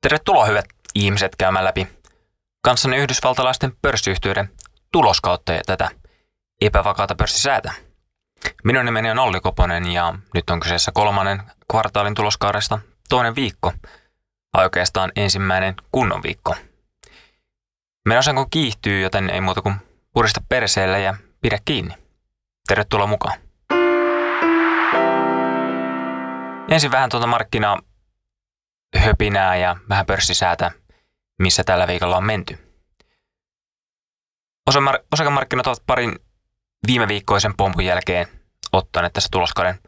Tervetuloa hyvät ihmiset käymään läpi kanssanne yhdysvaltalaisten pörssiyhtiöiden tuloskautta ja tätä epävakaata pörssisäätä. Minun nimeni on Olli Koponen ja nyt on kyseessä kolmannen kvartaalin tuloskaudesta toinen viikko, oikeastaan ensimmäinen kunnon viikko. Menosanko kiihtyy, joten ei muuta kuin purista perseelle ja pidä kiinni. Tervetuloa mukaan. Ensin vähän tuota markkinaa höpinää ja vähän pörssisäätä, missä tällä viikolla on menty. Osakemarkkinat ovat parin viime viikkoisen pompun jälkeen ottaneet tässä tuloskauden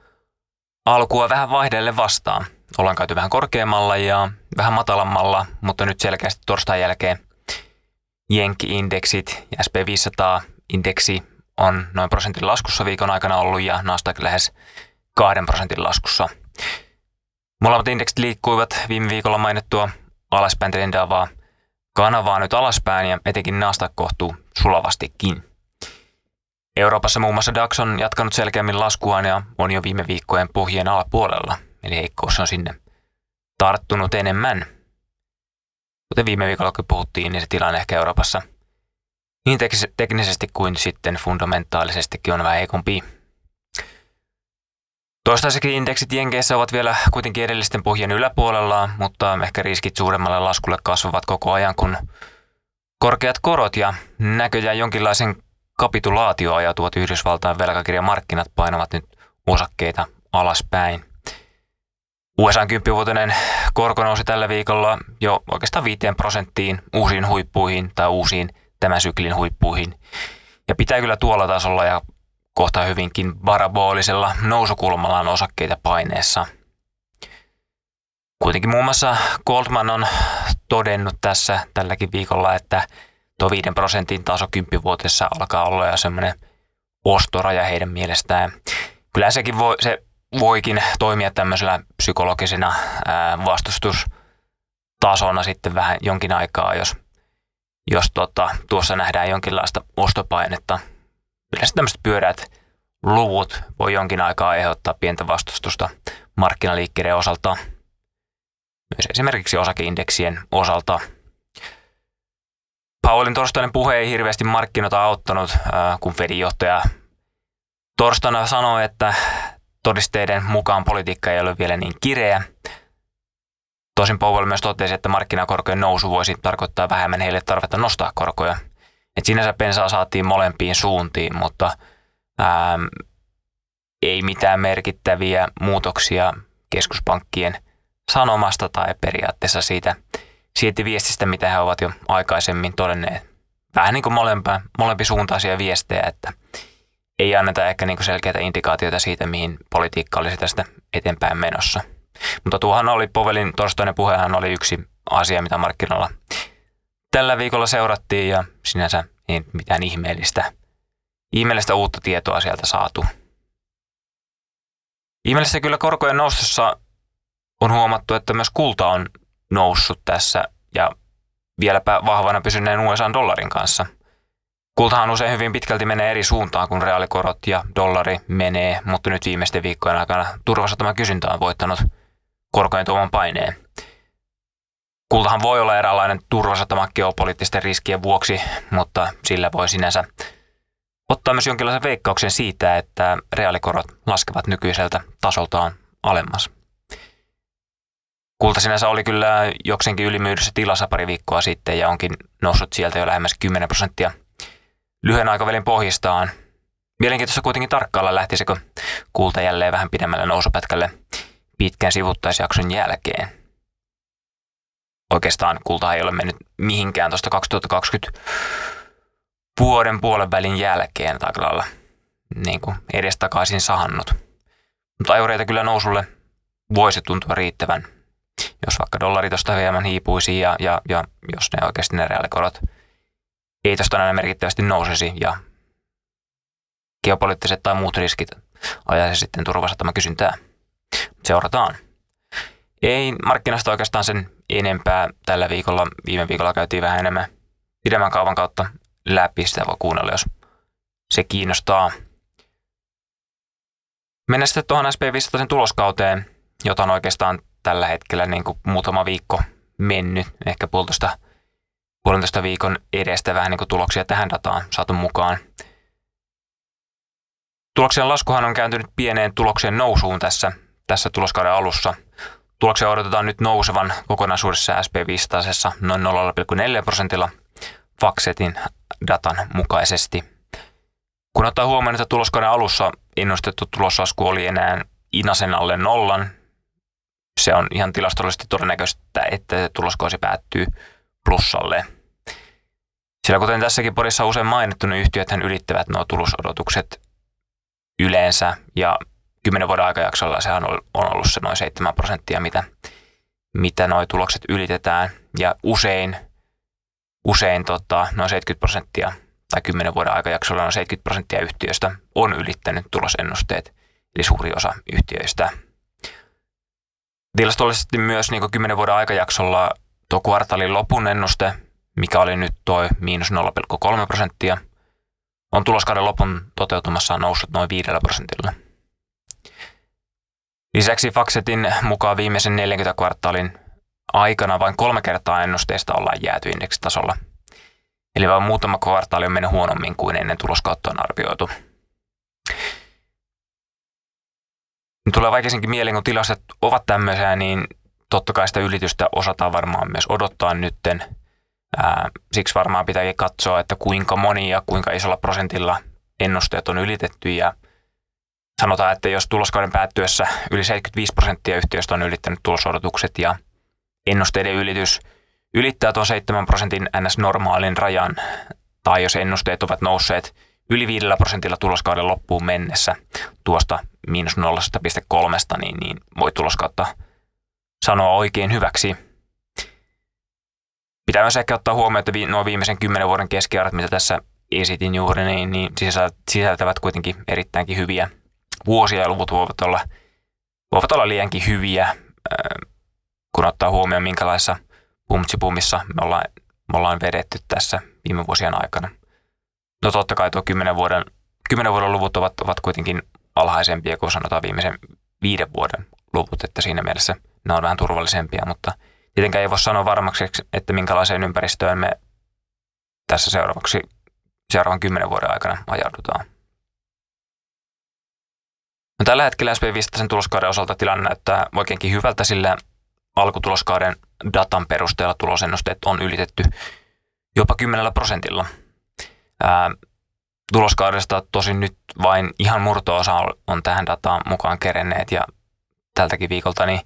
alkua vähän vaihdelle vastaan. Ollaan käyty vähän korkeammalla ja vähän matalammalla, mutta nyt selkeästi torstain jälkeen Jenkki-indeksit ja SP500-indeksi on noin prosentin laskussa viikon aikana ollut ja Nasdaq lähes kahden prosentin laskussa – Molemmat indeksit liikkuivat viime viikolla mainittua alaspäin trendaavaa kanavaa nyt alaspäin ja etenkin Nasdaq kohtuu sulavastikin. Euroopassa muun muassa DAX on jatkanut selkeämmin laskuaan ja on jo viime viikkojen pohjien alapuolella, eli heikkous on sinne tarttunut enemmän. Kuten viime viikolla kun puhuttiin, niin se tilanne ehkä Euroopassa niin teknisesti kuin sitten fundamentaalisestikin on vähän heikompi. Toistaiseksi indeksit Jenkeissä ovat vielä kuitenkin edellisten pohjien yläpuolella, mutta ehkä riskit suuremmalle laskulle kasvavat koko ajan, kun korkeat korot ja näköjään jonkinlaisen kapitulaatio ajatuvat Yhdysvaltain velkakirjamarkkinat painavat nyt osakkeita alaspäin. USA 10-vuotinen korko nousi tällä viikolla jo oikeastaan 5 prosenttiin uusiin huippuihin tai uusiin tämän syklin huippuihin. Ja pitää kyllä tuolla tasolla ja kohta hyvinkin paraboolisella nousukulmalla on osakkeita paineessa. Kuitenkin muun muassa Goldman on todennut tässä tälläkin viikolla, että tuo 5 prosentin taso kymppivuotessa alkaa olla jo semmoinen ostoraja heidän mielestään. Kyllä sekin voi, se voikin toimia tämmöisellä psykologisena vastustustasona sitten vähän jonkin aikaa, jos, jos tota, tuossa nähdään jonkinlaista ostopainetta – yleensä tämmöiset pyöreät luvut voi jonkin aikaa aiheuttaa pientä vastustusta markkinaliikkeiden osalta, myös esimerkiksi osakeindeksien osalta. Paulin torstainen puhe ei hirveästi markkinoita auttanut, kun Fedin johtaja torstaina sanoi, että todisteiden mukaan politiikka ei ole vielä niin kireä. Tosin Powell myös totesi, että markkinakorkojen nousu voisi tarkoittaa vähemmän heille tarvetta nostaa korkoja – et sinänsä pensaa saatiin molempiin suuntiin, mutta ää, ei mitään merkittäviä muutoksia keskuspankkien sanomasta tai periaatteessa siitä, siitä viestistä, mitä he ovat jo aikaisemmin todenneet. Vähän niin kuin molempia, molempi suuntaisia viestejä, että ei anneta ehkä niin selkeitä indikaatioita siitä, mihin politiikka olisi tästä eteenpäin menossa. Mutta tuohan oli Povelin torstainen puhehan oli yksi asia, mitä markkinoilla tällä viikolla seurattiin ja sinänsä ei mitään ihmeellistä, ihmeellistä uutta tietoa sieltä saatu. Ihmeellistä kyllä korkojen noustossa on huomattu, että myös kulta on noussut tässä ja vieläpä vahvana pysyneen USA-dollarin kanssa. Kultahan usein hyvin pitkälti menee eri suuntaan, kun reaalikorot ja dollari menee, mutta nyt viimeisten viikkojen aikana turvasatama kysyntä on voittanut korkojen tuoman paineen. Kultahan voi olla eräänlainen turvasatama geopoliittisten riskien vuoksi, mutta sillä voi sinänsä ottaa myös jonkinlaisen veikkauksen siitä, että reaalikorot laskevat nykyiseltä tasoltaan alemmas. Kulta sinänsä oli kyllä jokseenkin ylimyydyssä tilassa pari viikkoa sitten ja onkin noussut sieltä jo lähemmäs 10 prosenttia lyhyen aikavälin pohjistaan. Mielenkiintoista kuitenkin tarkkailla, lähtisikö kulta jälleen vähän pidemmälle nousupätkälle pitkän sivuttaisjakson jälkeen oikeastaan kulta ei ole mennyt mihinkään tuosta 2020 vuoden puolen välin jälkeen tai lailla niin kuin edestakaisin sahannut. Mutta ajureita kyllä nousulle voisi tuntua riittävän, jos vaikka dollari tuosta hieman hiipuisi ja, ja, ja jos ne oikeasti ne reaalikorot ei tuosta näin merkittävästi nousisi ja geopoliittiset tai muut riskit ajaisi sitten turvasatama kysyntää. Seurataan. Ei markkinasta oikeastaan sen enempää tällä viikolla. Viime viikolla käytiin vähän enemmän pidemmän kaavan kautta läpi. Sitä voi kuunnella, jos se kiinnostaa. Mennään sitten tuohon SP500 tuloskauteen, jota on oikeastaan tällä hetkellä niin kuin muutama viikko mennyt, ehkä puolitoista, puolentoista viikon edestä vähän niin kuin tuloksia tähän dataan saatu mukaan. Tuloksien laskuhan on kääntynyt pieneen tuloksien nousuun tässä, tässä tuloskauden alussa. Tuloksia odotetaan nyt nousevan kokonaisuudessa SP500 noin 0,4 prosentilla Faxetin datan mukaisesti. Kun ottaa huomioon, että tuloskauden alussa ennustettu tuloslasku oli enää Inasen alle nollan, se on ihan tilastollisesti todennäköistä, että tuloskausi päättyy plussalle. Sillä kuten tässäkin porissa usein mainittu, niin yhtiöthän ylittävät nuo tulosodotukset yleensä ja kymmenen vuoden aikajaksolla sehän on ollut se noin 7 prosenttia, mitä, mitä nuo tulokset ylitetään ja usein, usein tota, noin 70 prosenttia tai kymmenen vuoden aikajaksolla noin 70 prosenttia yhtiöistä on ylittänyt tulosennusteet, eli suuri osa yhtiöistä. Tilastollisesti myös niin 10 vuoden aikajaksolla tuo kvartaalin lopun ennuste, mikä oli nyt tuo miinus 0,3 prosenttia, on tuloskauden lopun toteutumassa noussut noin 5 prosentilla. Lisäksi Faxetin mukaan viimeisen 40 kvartaalin aikana vain kolme kertaa ennusteista ollaan jääty indeksitasolla. Eli vain muutama kvartaali on mennyt huonommin kuin ennen tuloskautta on arvioitu. Tulee vaikeisinkin mieleen, kun tilastot ovat tämmöisiä, niin totta kai sitä ylitystä osataan varmaan myös odottaa nytten. Siksi varmaan pitääkin katsoa, että kuinka moni ja kuinka isolla prosentilla ennusteet on ylitetty ja sanotaan, että jos tuloskauden päättyessä yli 75 prosenttia yhtiöistä on ylittänyt tulosodotukset ja ennusteiden ylitys ylittää tuon 7 prosentin NS-normaalin rajan, tai jos ennusteet ovat nousseet yli 5 prosentilla tuloskauden loppuun mennessä tuosta miinus 0,3, niin, niin voi tuloskautta sanoa oikein hyväksi. Pitää myös ehkä ottaa huomioon, että nuo viimeisen kymmenen vuoden keskiarvot, mitä tässä esitin juuri, niin, niin sisältävät kuitenkin erittäinkin hyviä vuosia ja luvut voivat olla, voivat olla liiankin hyviä, kun ottaa huomioon, minkälaisessa pumtsipumissa me ollaan, me ollaan vedetty tässä viime vuosien aikana. No totta kai tuo 10 vuoden, 10 vuoden luvut ovat, ovat kuitenkin alhaisempia kuin sanotaan viimeisen viiden vuoden luvut, että siinä mielessä ne on vähän turvallisempia, mutta tietenkään ei voi sanoa varmaksi, että minkälaiseen ympäristöön me tässä seuraavaksi, seuraavan kymmenen vuoden aikana ajaudutaan. No, tällä hetkellä SP500 tuloskauden osalta tilanne näyttää oikeinkin hyvältä, sillä alkutuloskauden datan perusteella tulosennusteet on ylitetty jopa 10 prosentilla. Ää, tuloskaudesta tosin nyt vain ihan murto-osa on tähän dataan mukaan kerenneet ja tältäkin viikolta niin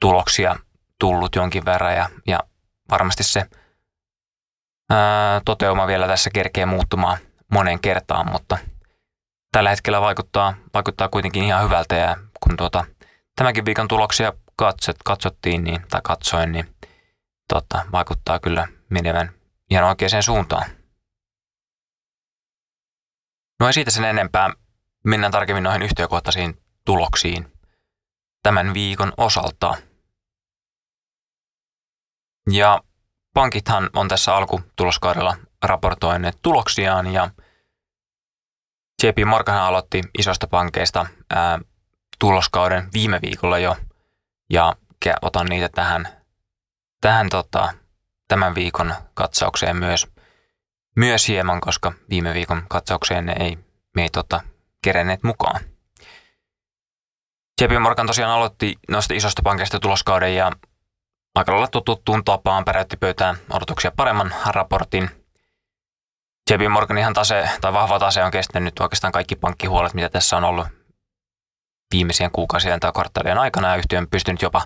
tuloksia tullut jonkin verran ja, ja varmasti se ää, toteuma vielä tässä kerkee muuttumaan moneen kertaan, mutta tällä hetkellä vaikuttaa, vaikuttaa kuitenkin ihan hyvältä ja kun tuota, tämänkin viikon tuloksia katsot, katsottiin niin, tai katsoin, niin tota, vaikuttaa kyllä menevän ihan oikeaan suuntaan. No ei siitä sen enempää. Mennään tarkemmin noihin yhtiökohtaisiin tuloksiin tämän viikon osalta. Ja pankithan on tässä alkutuloskaudella raportoineet tuloksiaan ja JP Morgan aloitti isosta pankeista ää, tuloskauden viime viikolla jo ja otan niitä tähän, tähän tota, tämän viikon katsaukseen myös, myös hieman, koska viime viikon katsaukseen ne ei, me ei tota, kerenneet mukaan. JP Morgan tosiaan aloitti noista isosta pankista tuloskauden ja aika lailla tuttuun tapaan päräytti pöytään odotuksia paremman raportin. JP ihan tase, tai vahva tase on kestänyt oikeastaan kaikki pankkihuolet, mitä tässä on ollut viimeisien kuukausien tai kvartaalien aikana, ja yhtiö on pystynyt jopa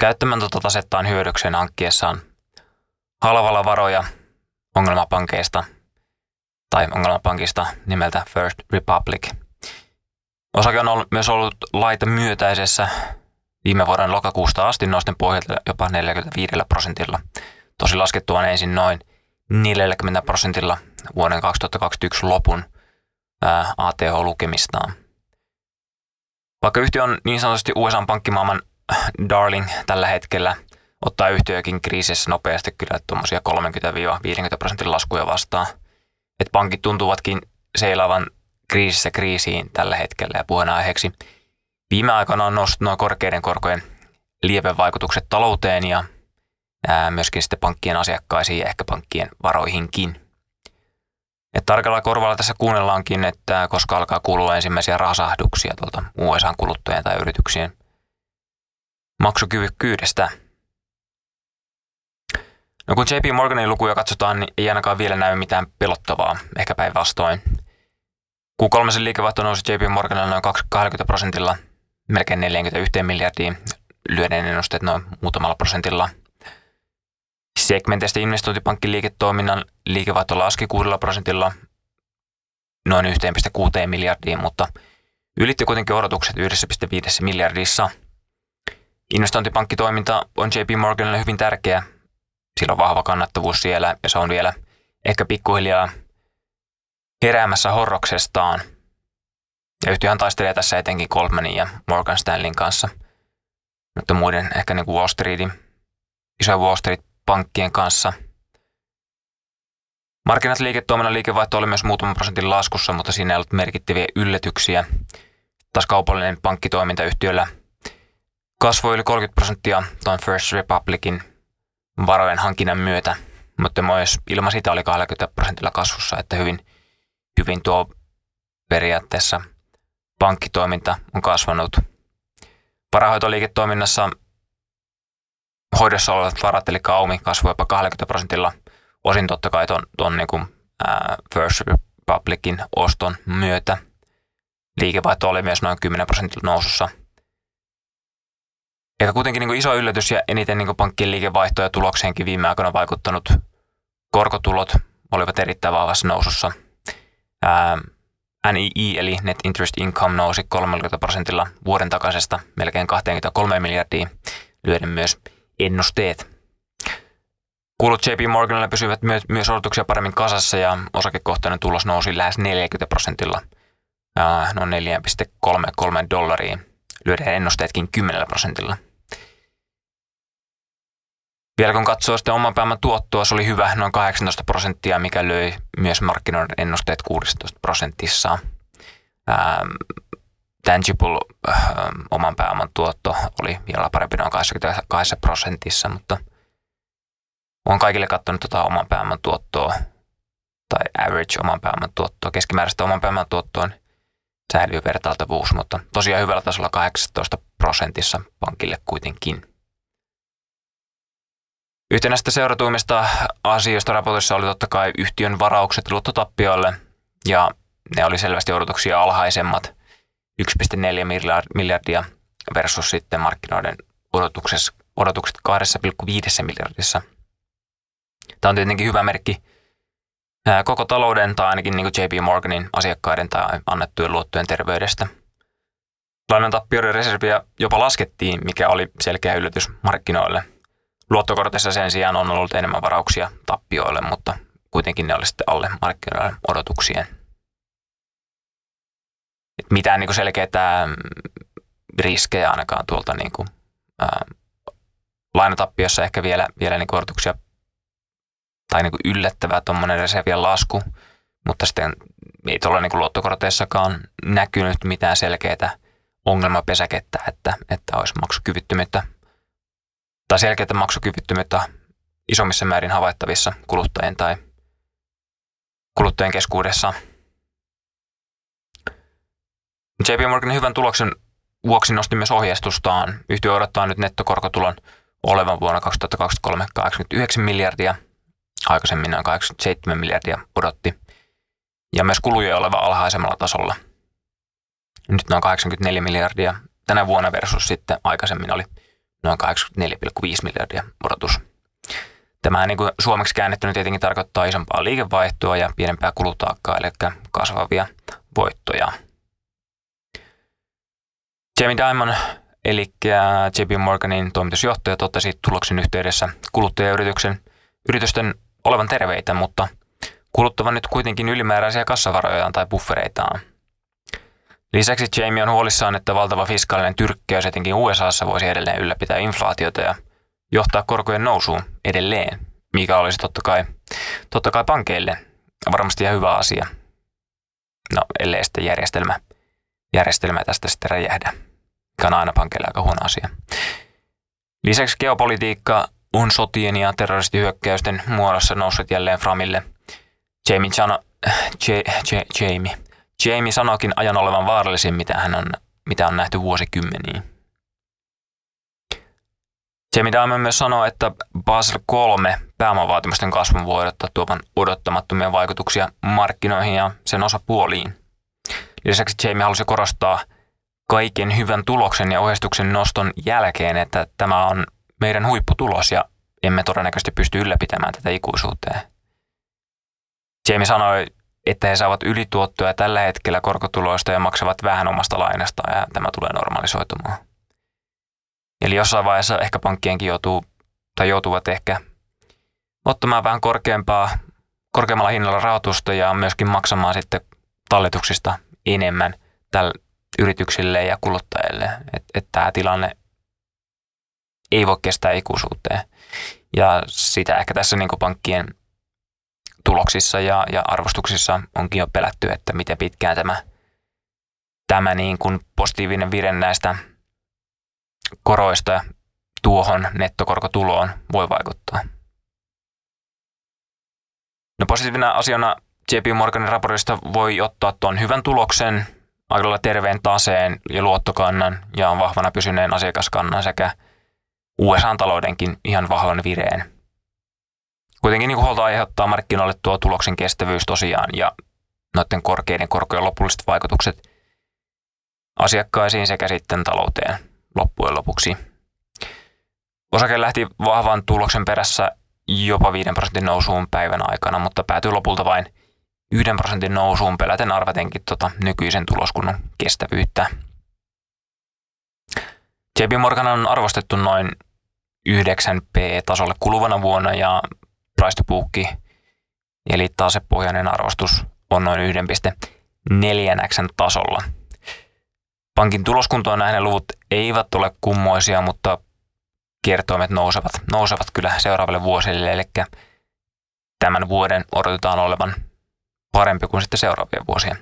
käyttämään tuota tasettaan hyödykseen hankkiessaan halvalla varoja ongelmapankeista tai ongelmapankista nimeltä First Republic. Osake on ollut, myös ollut laita myötäisessä viime vuoden lokakuusta asti nosten pohjalta jopa 45 prosentilla. Tosi laskettua ensin noin 40 prosentilla vuoden 2021 lopun ATH-lukemistaan. Vaikka yhtiö on niin sanotusti USA-pankkimaailman darling tällä hetkellä, ottaa yhtiökin kriisissä nopeasti kyllä tuommoisia 30-50 prosentin laskuja vastaan. Et pankit tuntuvatkin seilaavan kriisissä kriisiin tällä hetkellä ja puheenaiheeksi. Viime aikoina on noussut noin korkeiden korkojen lievevaikutukset talouteen ja myöskin sitten pankkien asiakkaisiin ja ehkä pankkien varoihinkin. Et tarkalla korvalla tässä kuunnellaankin, että koska alkaa kuulua ensimmäisiä rasahduksia tuolta USA-kuluttajien tai yrityksien maksukyvykkyydestä. No kun JP Morganin lukuja katsotaan, niin ei ainakaan vielä näy mitään pelottavaa, ehkä päinvastoin. Q3 liikevaihto nousi JP Morganilla noin 20 prosentilla, melkein 41 miljardia, lyöden ennusteet noin muutamalla prosentilla. Segmenteistä investointipankin liiketoiminnan liikevaihto laski 6 prosentilla noin 1,6 miljardiin, mutta ylitti kuitenkin odotukset 1,5 miljardissa. Investointipankkitoiminta on JP Morganille hyvin tärkeä. Sillä on vahva kannattavuus siellä ja se on vielä ehkä pikkuhiljaa heräämässä horroksestaan. Ja yhtiöhän taistelee tässä etenkin Goldmanin ja Morgan Stanleyn kanssa, mutta muiden ehkä niin kuin Wall Streetin, isoja Wall Street-pankkien kanssa. Markkinat liiketoiminnan liikevaihto oli myös muutaman prosentin laskussa, mutta siinä ei ollut merkittäviä yllätyksiä. Taas kaupallinen pankkitoiminta yhtiöllä kasvoi yli 30 prosenttia tuon First Republicin varojen hankinnan myötä, mutta myös ilman sitä oli 20 prosentilla kasvussa, että hyvin – hyvin tuo periaatteessa pankkitoiminta on kasvanut. Varahoitoliiketoiminnassa hoidossa olevat varat, eli kaumi, kasvoi jopa 20 prosentilla, osin totta kai tuon, tuon niin kuin, ää, First Republicin oston myötä. Liikevaihto oli myös noin 10 prosentilla nousussa. Eikä kuitenkin niin kuin iso yllätys ja eniten niin kuin pankkien liikevaihto ja tulokseenkin viime aikoina vaikuttanut korkotulot olivat erittäin vahvassa nousussa – NII eli Net Interest Income nousi 30 prosentilla vuoden takaisesta melkein 23 miljardia, lyöden myös ennusteet. Kulut JP Morganilla pysyvät myös, myös odotuksia paremmin kasassa ja osakekohtainen tulos nousi lähes 40 prosentilla, noin 4,33 dollaria, lyöden ennusteetkin 10 prosentilla – vielä kun katsoo sitten oman pääoman tuottoa, se oli hyvä, noin 18 prosenttia, mikä löi myös markkinoiden ennusteet 16 prosentissa. Tangible ähm, oman pääoman tuotto oli vielä parempi noin 22 prosentissa, mutta on kaikille katsonut tuota oman pääoman tuottoa tai average oman pääoman tuottoa, keskimääräistä oman pääoman tuottoa, niin säilyy vertailtavuus, mutta tosiaan hyvällä tasolla 18 prosentissa pankille kuitenkin. Yhtenä seuratuimmista asioista raportissa oli totta kai yhtiön varaukset luottotappioille, ja ne oli selvästi odotuksia alhaisemmat, 1,4 miljardia versus sitten markkinoiden odotukset 2,5 miljardissa. Tämä on tietenkin hyvä merkki koko talouden tai ainakin niin kuin JP Morganin asiakkaiden tai annettujen luottojen terveydestä. Lainan tappioiden reserviä jopa laskettiin, mikä oli selkeä yllätys markkinoille – Luottokortissa sen sijaan on ollut enemmän varauksia tappioille, mutta kuitenkin ne oli sitten alle markkinoiden odotuksien. Et mitään niin selkeää mm, riskejä ainakaan tuolta niin kuin, ää, lainatappiossa ehkä vielä, vielä niin odotuksia tai niin yllättävää tuommoinen reservien lasku, mutta sitten ei tuolla niin luottokorteissakaan näkynyt mitään selkeää ongelmapesäkettä, että, että olisi maksukyvyttömyyttä tai selkeää maksukyvyttömyyttä isommissa määrin havaittavissa kuluttajien tai kuluttajien keskuudessa. JP Morganin hyvän tuloksen vuoksi nosti myös ohjeistustaan. Yhtiö odottaa nyt nettokorkotulon olevan vuonna 2023 89 miljardia. Aikaisemmin noin 87 miljardia odotti. Ja myös kuluja oleva alhaisemmalla tasolla. Nyt noin 84 miljardia tänä vuonna versus sitten aikaisemmin oli noin 84,5 miljardia odotus. Tämä niin kuin suomeksi käännettynä tietenkin tarkoittaa isompaa liikevaihtoa ja pienempää kulutaakkaa, eli kasvavia voittoja. Jamie Dimon, eli JP Morganin toimitusjohtaja, totesi tuloksen yhteydessä kuluttajayrityksen yritysten olevan terveitä, mutta kuluttavan nyt kuitenkin ylimääräisiä kassavarojaan tai buffereitaan. Lisäksi Jamie on huolissaan, että valtava fiskaalinen tyrkkäys etenkin USAssa voisi edelleen ylläpitää inflaatiota ja johtaa korkojen nousuun edelleen, mikä olisi totta kai, totta kai pankeille varmasti ihan hyvä asia. No, ellei sitten järjestelmä, järjestelmä tästä sitten räjähdä, mikä on aina pankeille aika huono asia. Lisäksi geopolitiikka on sotien ja terroristihyökkäysten muodossa noussut jälleen Framille. Jamie, sano, J, J, Jamie. Jamie sanoikin ajan olevan vaarallisin, mitä, hän on, mitä on nähty vuosikymmeniin. Jamie Dimon myös sanoo, että Basel 3 pääomavaatimusten kasvun voi odottaa tuovan odottamattomia vaikutuksia markkinoihin ja sen osapuoliin. Lisäksi Jamie halusi korostaa kaiken hyvän tuloksen ja ohjeistuksen noston jälkeen, että tämä on meidän huipputulos ja emme todennäköisesti pysty ylläpitämään tätä ikuisuuteen. Jamie sanoi, että he saavat ylituottoja tällä hetkellä korkotuloista ja maksavat vähän omasta lainastaan ja tämä tulee normalisoitumaan. Eli jossain vaiheessa ehkä pankkienkin joutuu tai joutuvat ehkä ottamaan vähän korkeampaa, korkeammalla hinnalla rahoitusta ja myöskin maksamaan sitten talletuksista enemmän yrityksille ja kuluttajille. Että et tämä tilanne ei voi kestää ikuisuuteen. Ja sitä ehkä tässä niin pankkien tuloksissa ja, ja arvostuksissa onkin jo pelätty, että miten pitkään tämä, tämä niin kuin positiivinen vire näistä koroista tuohon nettokorkotuloon voi vaikuttaa. No positiivina asiana JP Morganin raportista voi ottaa tuon hyvän tuloksen, aika terveen taseen ja luottokannan ja vahvana pysyneen asiakaskannan sekä USA-taloudenkin ihan vahvan vireen. Kuitenkin niin huolta aiheuttaa markkinoille tuo tuloksen kestävyys tosiaan ja noiden korkeiden korkojen lopulliset vaikutukset asiakkaisiin sekä sitten talouteen loppujen lopuksi. Osake lähti vahvan tuloksen perässä jopa 5 prosentin nousuun päivän aikana, mutta päätyi lopulta vain 1 prosentin nousuun peläten arvatenkin tota nykyisen tuloskunnon kestävyyttä. JP Morgan on arvostettu noin 9P-tasolle kuluvana vuonna ja price to book, eli tasepohjainen arvostus on noin 1,4x tasolla. Pankin tuloskuntoon nähden luvut eivät ole kummoisia, mutta kertoimet nousevat, nousevat kyllä seuraavalle vuosille, eli tämän vuoden odotetaan olevan parempi kuin sitten seuraavien vuosien.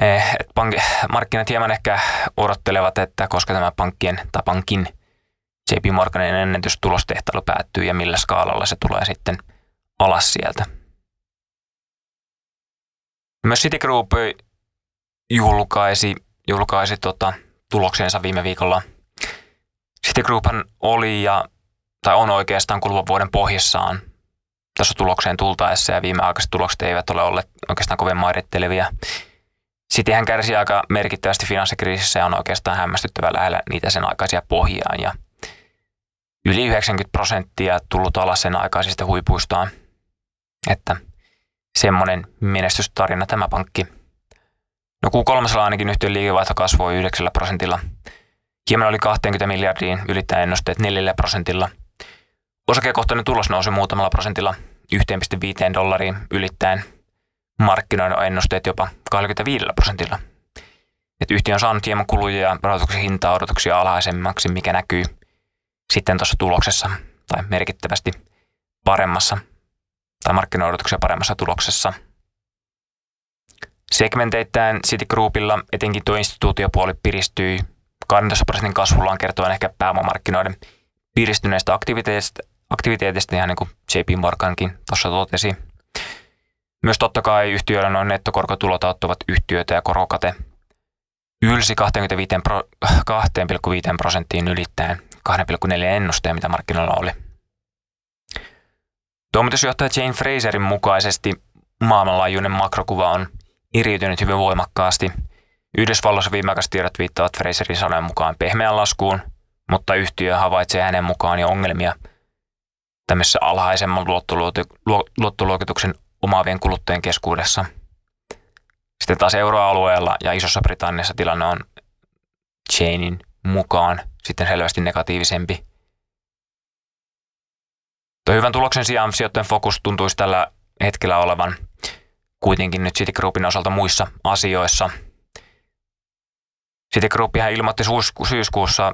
Eh, et pankki, markkinat hieman ehkä odottelevat, että koska tämä pankkien tai pankin JP Morganin ennätystulostehtailu päättyy ja millä skaalalla se tulee sitten alas sieltä. Myös Citigroup julkaisi, julkaisi tota, tuloksensa viime viikolla. Citigrouphan oli ja, tai on oikeastaan kuluvan vuoden pohjissaan tässä tulokseen tultaessa ja viimeaikaiset tulokset eivät ole olleet oikeastaan kovin mairittelevia. Cityhän kärsi aika merkittävästi finanssikriisissä ja on oikeastaan hämmästyttävä lähellä niitä sen aikaisia pohjiaan ja yli 90 prosenttia tullut alas sen aikaisista huipuistaan. Että semmoinen menestystarina tämä pankki. No Q3 ainakin yhtiön liikevaihto kasvoi 9 prosentilla. Hieman oli 20 miljardiin ylittäen ennusteet 4 prosentilla. Osakekohtainen tulos nousi muutamalla prosentilla 1,5 dollariin ylittäen markkinoiden ennusteet jopa 25 prosentilla. Et yhtiö on saanut hieman kuluja ja rahoituksen hintaa odotuksia alhaisemmaksi, mikä näkyy sitten tuossa tuloksessa tai merkittävästi paremmassa tai markkinoidotuksia paremmassa tuloksessa. Segmenteittäin Citigroupilla etenkin tuo instituutiopuoli piristyi 12 prosentin kasvullaan kertoen ehkä pääomamarkkinoiden piristyneestä aktiviteetista, aktiviteetista ihan niin kuin JP Morgankin tuossa totesi. Myös totta kai yhtiöillä noin nettokorkotulot auttavat yhtiöitä ja korokate ylsi 2,5 prosenttiin ylittäen 2,4 ennusteen, mitä markkinoilla oli. Toimitusjohtaja Jane Fraserin mukaisesti maailmanlaajuinen makrokuva on eriytynyt hyvin voimakkaasti. Yhdysvalloissa viimeaikaiset tiedot viittavat Fraserin sanojen mukaan pehmeän laskuun, mutta yhtiö havaitsee hänen mukaan jo ongelmia tämmöisessä alhaisemman luottoluokituksen omaavien kuluttajien keskuudessa. Sitten taas euroalueella ja Isossa Britanniassa tilanne on Janein mukaan sitten selvästi negatiivisempi. Tuo hyvän tuloksen sijaan sijoittajan fokus tuntuisi tällä hetkellä olevan kuitenkin nyt Citigroupin osalta muissa asioissa. Citigroupihan ilmoitti syyskuussa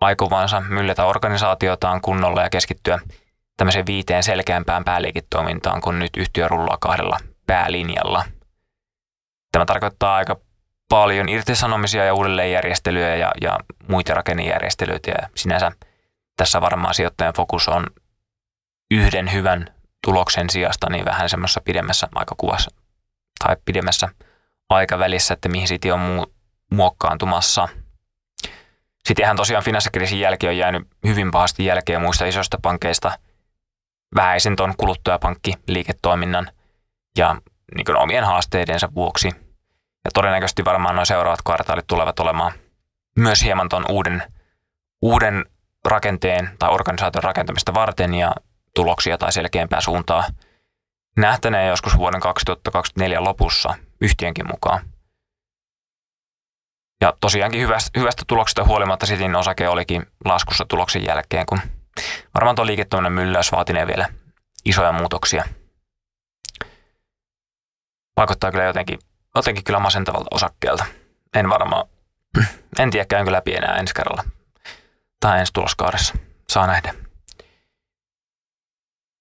aikovansa myllätä organisaatiotaan kunnolla ja keskittyä tämmöiseen viiteen selkeämpään pääliiketoimintaan, kun nyt yhtiö rullaa kahdella päälinjalla. Tämä tarkoittaa aika paljon irtisanomisia ja uudelleenjärjestelyjä ja, ja muita rakennejärjestelyitä ja sinänsä tässä varmaan sijoittajan fokus on yhden hyvän tuloksen sijasta niin vähän semmoisessa pidemmässä aikakuvassa tai pidemmässä aikavälissä, että mihin sitten on muu, muokkaantumassa. Sittenhän tosiaan finanssikriisin jälkeen on jäänyt hyvin pahasti jälkeen muista isoista pankeista vähäisen tuon kuluttajapankki-liiketoiminnan ja niin omien haasteidensa vuoksi. Ja todennäköisesti varmaan nuo seuraavat kvartaalit tulevat olemaan myös hieman tuon uuden, uuden rakenteen tai organisaation rakentamista varten ja tuloksia tai selkeämpää suuntaa nähtäneen joskus vuoden 2024 lopussa yhtiönkin mukaan. Ja tosiaankin hyvästä, hyvästä tuloksesta huolimatta Sitin osake olikin laskussa tuloksen jälkeen, kun varmaan tuo liiketoiminnan mylläys vaatinee vielä isoja muutoksia. Vaikuttaa kyllä jotenkin, jotenkin kyllä masentavalta osakkeelta. En varmaan, en tiedä käynkö läpi enää ensi kerralla tai ensi tuloskaaressa. Saa nähdä.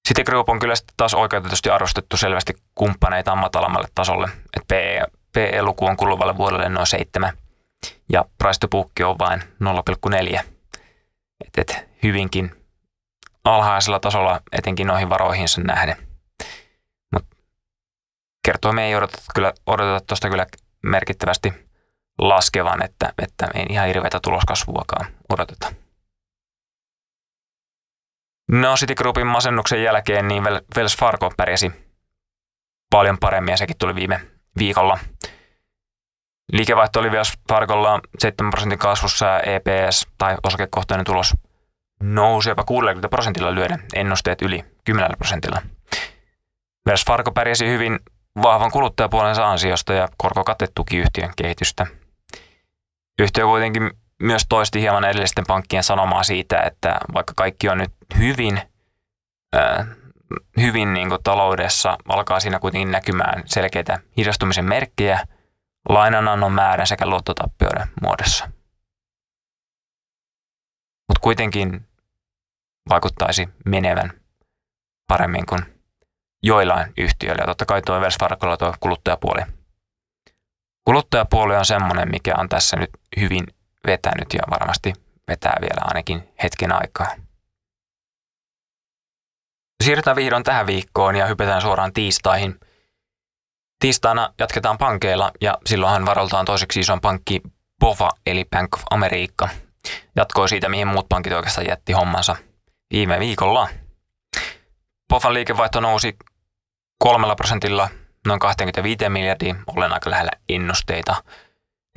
Citigroup on kyllä taas oikeutetusti arvostettu selvästi kumppaneita matalammalle tasolle. Et PE, PE-luku on kuluvalle vuodelle noin 7 ja price to on vain 0,4. Et, et hyvinkin alhaisella tasolla etenkin noihin varoihinsa nähden. Mut kertoo me ei odoteta, kyllä, odoteta tuosta kyllä merkittävästi laskevan, että, että ei ihan hirveätä tuloskasvuakaan odoteta. No Citigroupin masennuksen jälkeen niin Wells Fargo pärjäsi paljon paremmin ja sekin tuli viime viikolla. Liikevaihto oli Wells Fargolla 7 prosentin kasvussa ja EPS tai osakekohtainen tulos nousi jopa 60 prosentilla lyöden ennusteet yli 10 prosentilla. Wells Fargo pärjäsi hyvin vahvan kuluttajapuolensa ansiosta ja korkokate yhtiön kehitystä. Yhtiö kuitenkin myös toisti hieman edellisten pankkien sanomaa siitä, että vaikka kaikki on nyt hyvin, äh, hyvin niin kuin taloudessa, alkaa siinä kuitenkin näkymään selkeitä hidastumisen merkkejä lainanannon määrän sekä luottotappioiden muodossa. Mutta kuitenkin vaikuttaisi menevän paremmin kuin joillain yhtiöillä. Ja totta kai tuo Wells Fargolla tuo kuluttajapuoli. Kuluttajapuoli on semmoinen, mikä on tässä nyt hyvin vetänyt ja varmasti vetää vielä ainakin hetken aikaa. Siirrytään vihdoin tähän viikkoon ja hypätään suoraan tiistaihin. Tiistaina jatketaan pankeilla ja silloinhan varoltaan toiseksi ison pankki BOFA eli Bank of America. Jatkoi siitä, mihin muut pankit oikeastaan jätti hommansa viime viikolla. BOFan liikevaihto nousi kolmella prosentilla noin 25 miljardia, ollen aika lähellä ennusteita –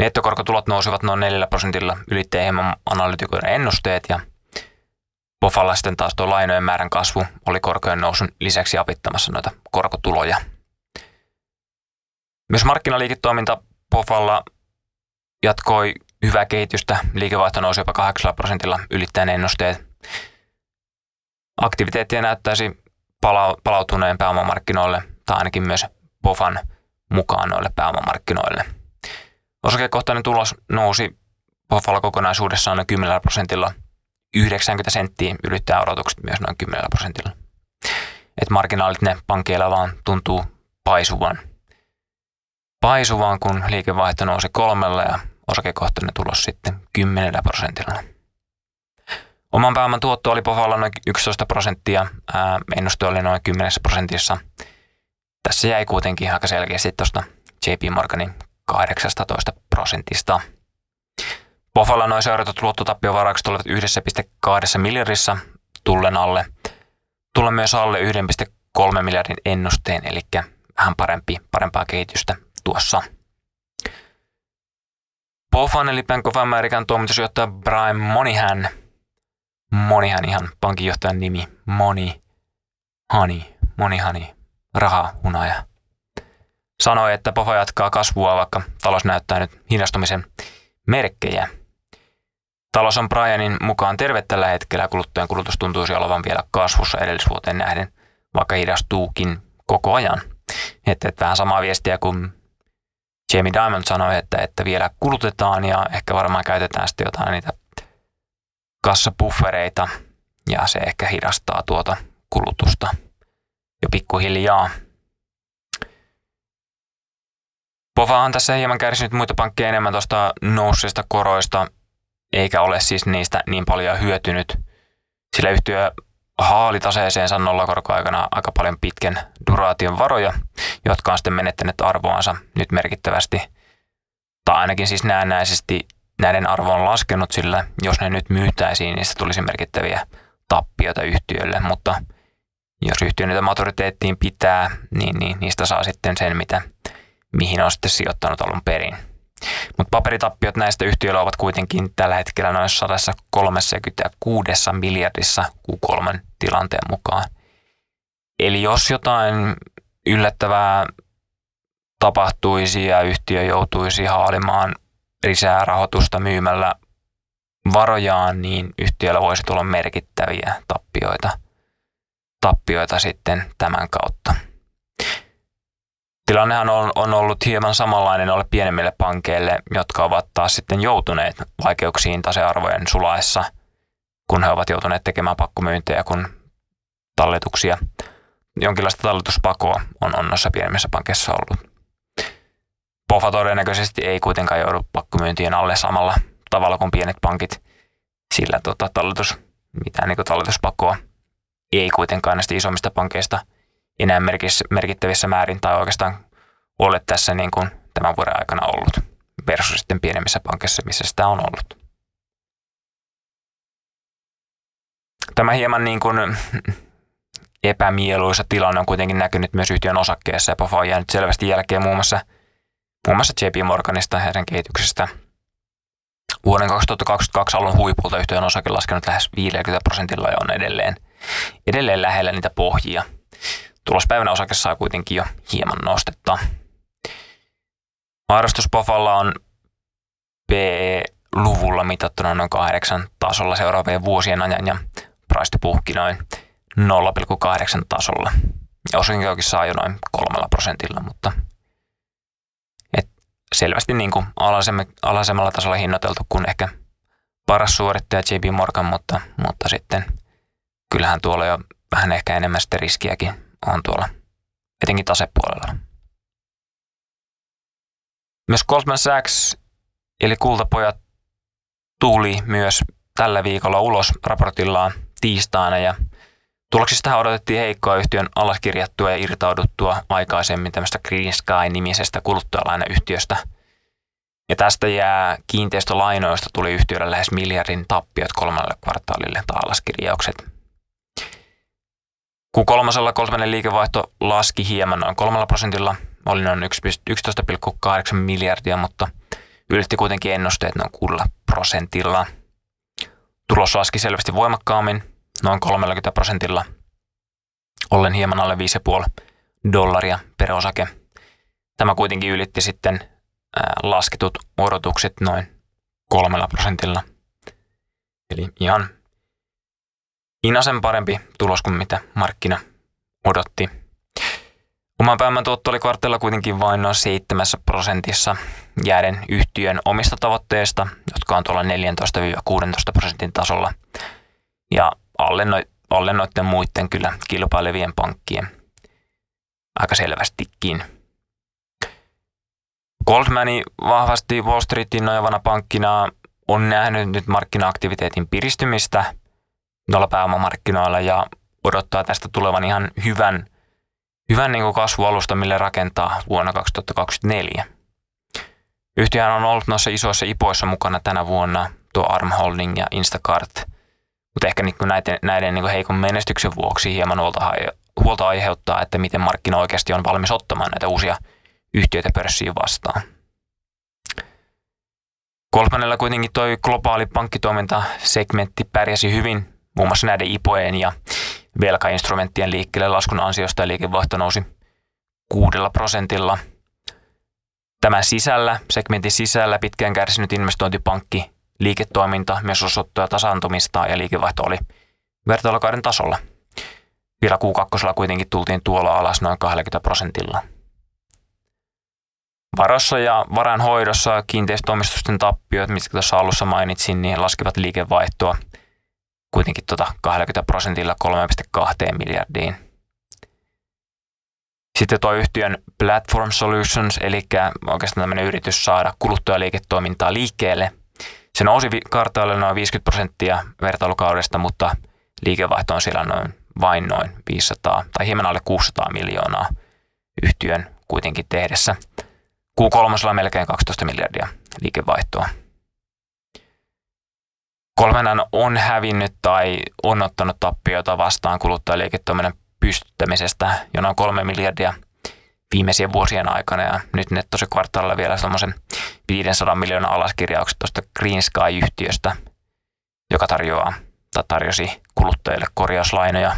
Nettokorkotulot nousivat noin 4 prosentilla ylittäen hieman analytikoiden ennusteet ja Pofalla sitten taas tuo lainojen määrän kasvu oli korkojen nousun lisäksi apittamassa noita korkotuloja. Myös markkinaliiketoiminta Pofalla jatkoi hyvää kehitystä. Liikevaihto nousi jopa 8 prosentilla ylittäen ennusteet. Aktiviteettia näyttäisi palautuneen pääomamarkkinoille tai ainakin myös Pofan mukaan noille pääomamarkkinoille – Osakekohtainen tulos nousi Buffalo kokonaisuudessaan noin 10 prosentilla. 90 senttiä ylittää odotukset myös noin 10 prosentilla. Et marginaalit ne pankkeilla vaan tuntuu paisuvan. Paisuvan, kun liikevaihto nousi kolmella ja osakekohtainen tulos sitten 10 prosentilla. Oman pääoman tuotto oli Pofalla noin 11 prosenttia, ennuste oli noin 10 prosentissa. Tässä jäi kuitenkin aika selkeästi tuosta JP Morganin 18 prosentista. Pofalla noin seuratut luottotappiovarakset olivat 1,2 miljardissa tullen alle. Tullen myös alle 1,3 miljardin ennusteen, eli vähän parempi, parempaa kehitystä tuossa. Pofan eli Bank of American toimitusjohtaja Brian Monihan, Monihan ihan pankinjohtajan nimi, Moni, Hani, Monihani, raha, hunaja sanoi, että Pova jatkaa kasvua, vaikka talous näyttää nyt hidastumisen merkkejä. Talous on Brianin mukaan terve tällä hetkellä, kuluttajan kulutus tuntuisi olevan vielä kasvussa edellisvuoteen nähden, vaikka hidastuukin koko ajan. Että, että vähän samaa viestiä kuin Jamie Diamond sanoi, että, että vielä kulutetaan ja ehkä varmaan käytetään sitten jotain niitä kassapuffereita ja se ehkä hidastaa tuota kulutusta jo pikkuhiljaa. Pova on tässä hieman kärsinyt muita pankkeja enemmän tuosta nousseista koroista, eikä ole siis niistä niin paljon hyötynyt. Sillä yhtiö haali taseeseensa nollakorkoaikana aika paljon pitkän duraation varoja, jotka on sitten menettäneet arvoansa nyt merkittävästi. Tai ainakin siis näennäisesti näiden arvo on laskenut, sillä jos ne nyt myytäisiin, se tulisi merkittäviä tappioita yhtiölle, mutta jos yhtiö niitä maturiteettiin pitää, niin, niin niistä saa sitten sen, mitä, mihin on sitten sijoittanut alun perin. Mutta paperitappiot näistä yhtiöillä ovat kuitenkin tällä hetkellä noin 136 miljardissa Q3 tilanteen mukaan. Eli jos jotain yllättävää tapahtuisi ja yhtiö joutuisi haalimaan lisää rahoitusta myymällä varojaan, niin yhtiöllä voisi tulla merkittäviä tappioita, tappioita sitten tämän kautta. Tilannehan on, on ollut hieman samanlainen ole pienemmille pankeille, jotka ovat taas sitten joutuneet vaikeuksiin tasearvojen sulaessa, kun he ovat joutuneet tekemään pakkomyyntejä, kun talletuksia, jonkinlaista talletuspakoa on, on noissa pienemmissä pankeissa ollut. POFA todennäköisesti ei kuitenkaan joudu pakkomyyntien alle samalla tavalla kuin pienet pankit, sillä tota, talletus, mitään niin talletuspakkoa ei kuitenkaan näistä isommista pankeista enää merkittävissä määrin tai oikeastaan ole tässä niin kuin tämän vuoden aikana ollut versus sitten pienemmissä pankissa, missä sitä on ollut. Tämä hieman niin kuin epämieluisa tilanne on kuitenkin näkynyt myös yhtiön osakkeessa ja POFA on jäänyt selvästi jälkeen muun muassa, muun muassa JP Morganista ja heidän kehityksestä. Vuoden 2022 alun huipulta yhtiön osake laskenut lähes 50 prosentilla ja on edelleen, edelleen lähellä niitä pohjia. Tulospäivänä osake saa kuitenkin jo hieman nostetta. Harrastus Pofalla on PE-luvulla mitattuna noin kahdeksan tasolla seuraavien vuosien ajan ja price puhki noin 0,8 tasolla. Ja osinkoakin saa jo noin kolmella prosentilla, mutta et selvästi niin kuin alaisemmalla tasolla hinnoiteltu kuin ehkä paras suorittaja JP Morgan, mutta, mutta sitten kyllähän tuolla jo vähän ehkä enemmän sitten riskiäkin on tuolla, etenkin tasepuolella. Myös Goldman Sachs eli kultapojat tuli myös tällä viikolla ulos raportillaan tiistaina ja tuloksista odotettiin heikkoa yhtiön alaskirjattua ja irtauduttua aikaisemmin tämmöistä Green Sky-nimisestä kuluttajalainayhtiöstä. Ja tästä jää kiinteistölainoista tuli yhtiölle lähes miljardin tappiot kolmannelle kvartaalille tai alaskirjaukset. Kun kolmasella kolmannen liikevaihto laski hieman noin kolmella prosentilla, oli noin 11,8 miljardia, mutta ylitti kuitenkin ennusteet noin 6 prosentilla. Tulos laski selvästi voimakkaammin, noin 30 prosentilla, ollen hieman alle 5,5 dollaria per osake. Tämä kuitenkin ylitti sitten lasketut odotukset noin kolmella prosentilla. Eli ihan Inasen parempi tulos kuin mitä markkina odotti. Oman pääoman tuotto oli kvartalla kuitenkin vain noin 7 prosentissa jääden yhtiön omista tavoitteista, jotka on tuolla 14-16 prosentin tasolla. Ja alle, no, alle noiden muiden kyllä kilpailevien pankkien aika selvästikin. Goldmani vahvasti Wall Streetin nojavana pankkina on nähnyt nyt markkina-aktiviteetin piristymistä – noilla pääomamarkkinoilla ja odottaa tästä tulevan ihan hyvän, hyvän niin kasvualusta, mille rakentaa vuonna 2024. Yhtiöhän on ollut noissa isoissa ipoissa mukana tänä vuonna, tuo Arm Holding ja Instacart, mutta ehkä niin näiden, näiden niin heikon menestyksen vuoksi hieman huolta, huolta aiheuttaa, että miten markkina oikeasti on valmis ottamaan näitä uusia yhtiöitä pörssiin vastaan. Goldmanilla kuitenkin toi globaali pankkitoimintasegmentti pärjäsi hyvin muun muassa näiden IPOjen ja velkainstrumenttien liikkeelle laskun ansiosta liikevaihto nousi kuudella prosentilla. Tämän sisällä, segmentin sisällä pitkään kärsinyt investointipankki liiketoiminta myös osoittaa tasaantumista ja liikevaihto oli vertailukauden tasolla. Vielä Q2 kuitenkin tultiin tuolla alas noin 20 prosentilla. Varossa ja varainhoidossa kiinteistöomistusten tappiot, mitkä tuossa alussa mainitsin, niin laskivat liikevaihtoa – kuitenkin tota 20 prosentilla 3,2 miljardiin. Sitten tuo yhtiön Platform Solutions, eli oikeastaan tämmöinen yritys saada kuluttajaliiketoimintaa liikkeelle. Se nousi kartaalle noin 50 prosenttia vertailukaudesta, mutta liikevaihto on siellä noin, vain noin 500 tai hieman alle 600 miljoonaa yhtiön kuitenkin tehdessä. Q3 melkein 12 miljardia liikevaihtoa. Kolmenan on hävinnyt tai on ottanut tappiota vastaan kuluttajaliiketoiminnan pystyttämisestä jo noin kolme miljardia viimeisien vuosien aikana ja nyt ne tosi kvartaalilla vielä semmoisen 500 miljoonaa alaskirjaukset tuosta Green Sky-yhtiöstä, joka tarjoaa tai tarjosi kuluttajille korjauslainoja,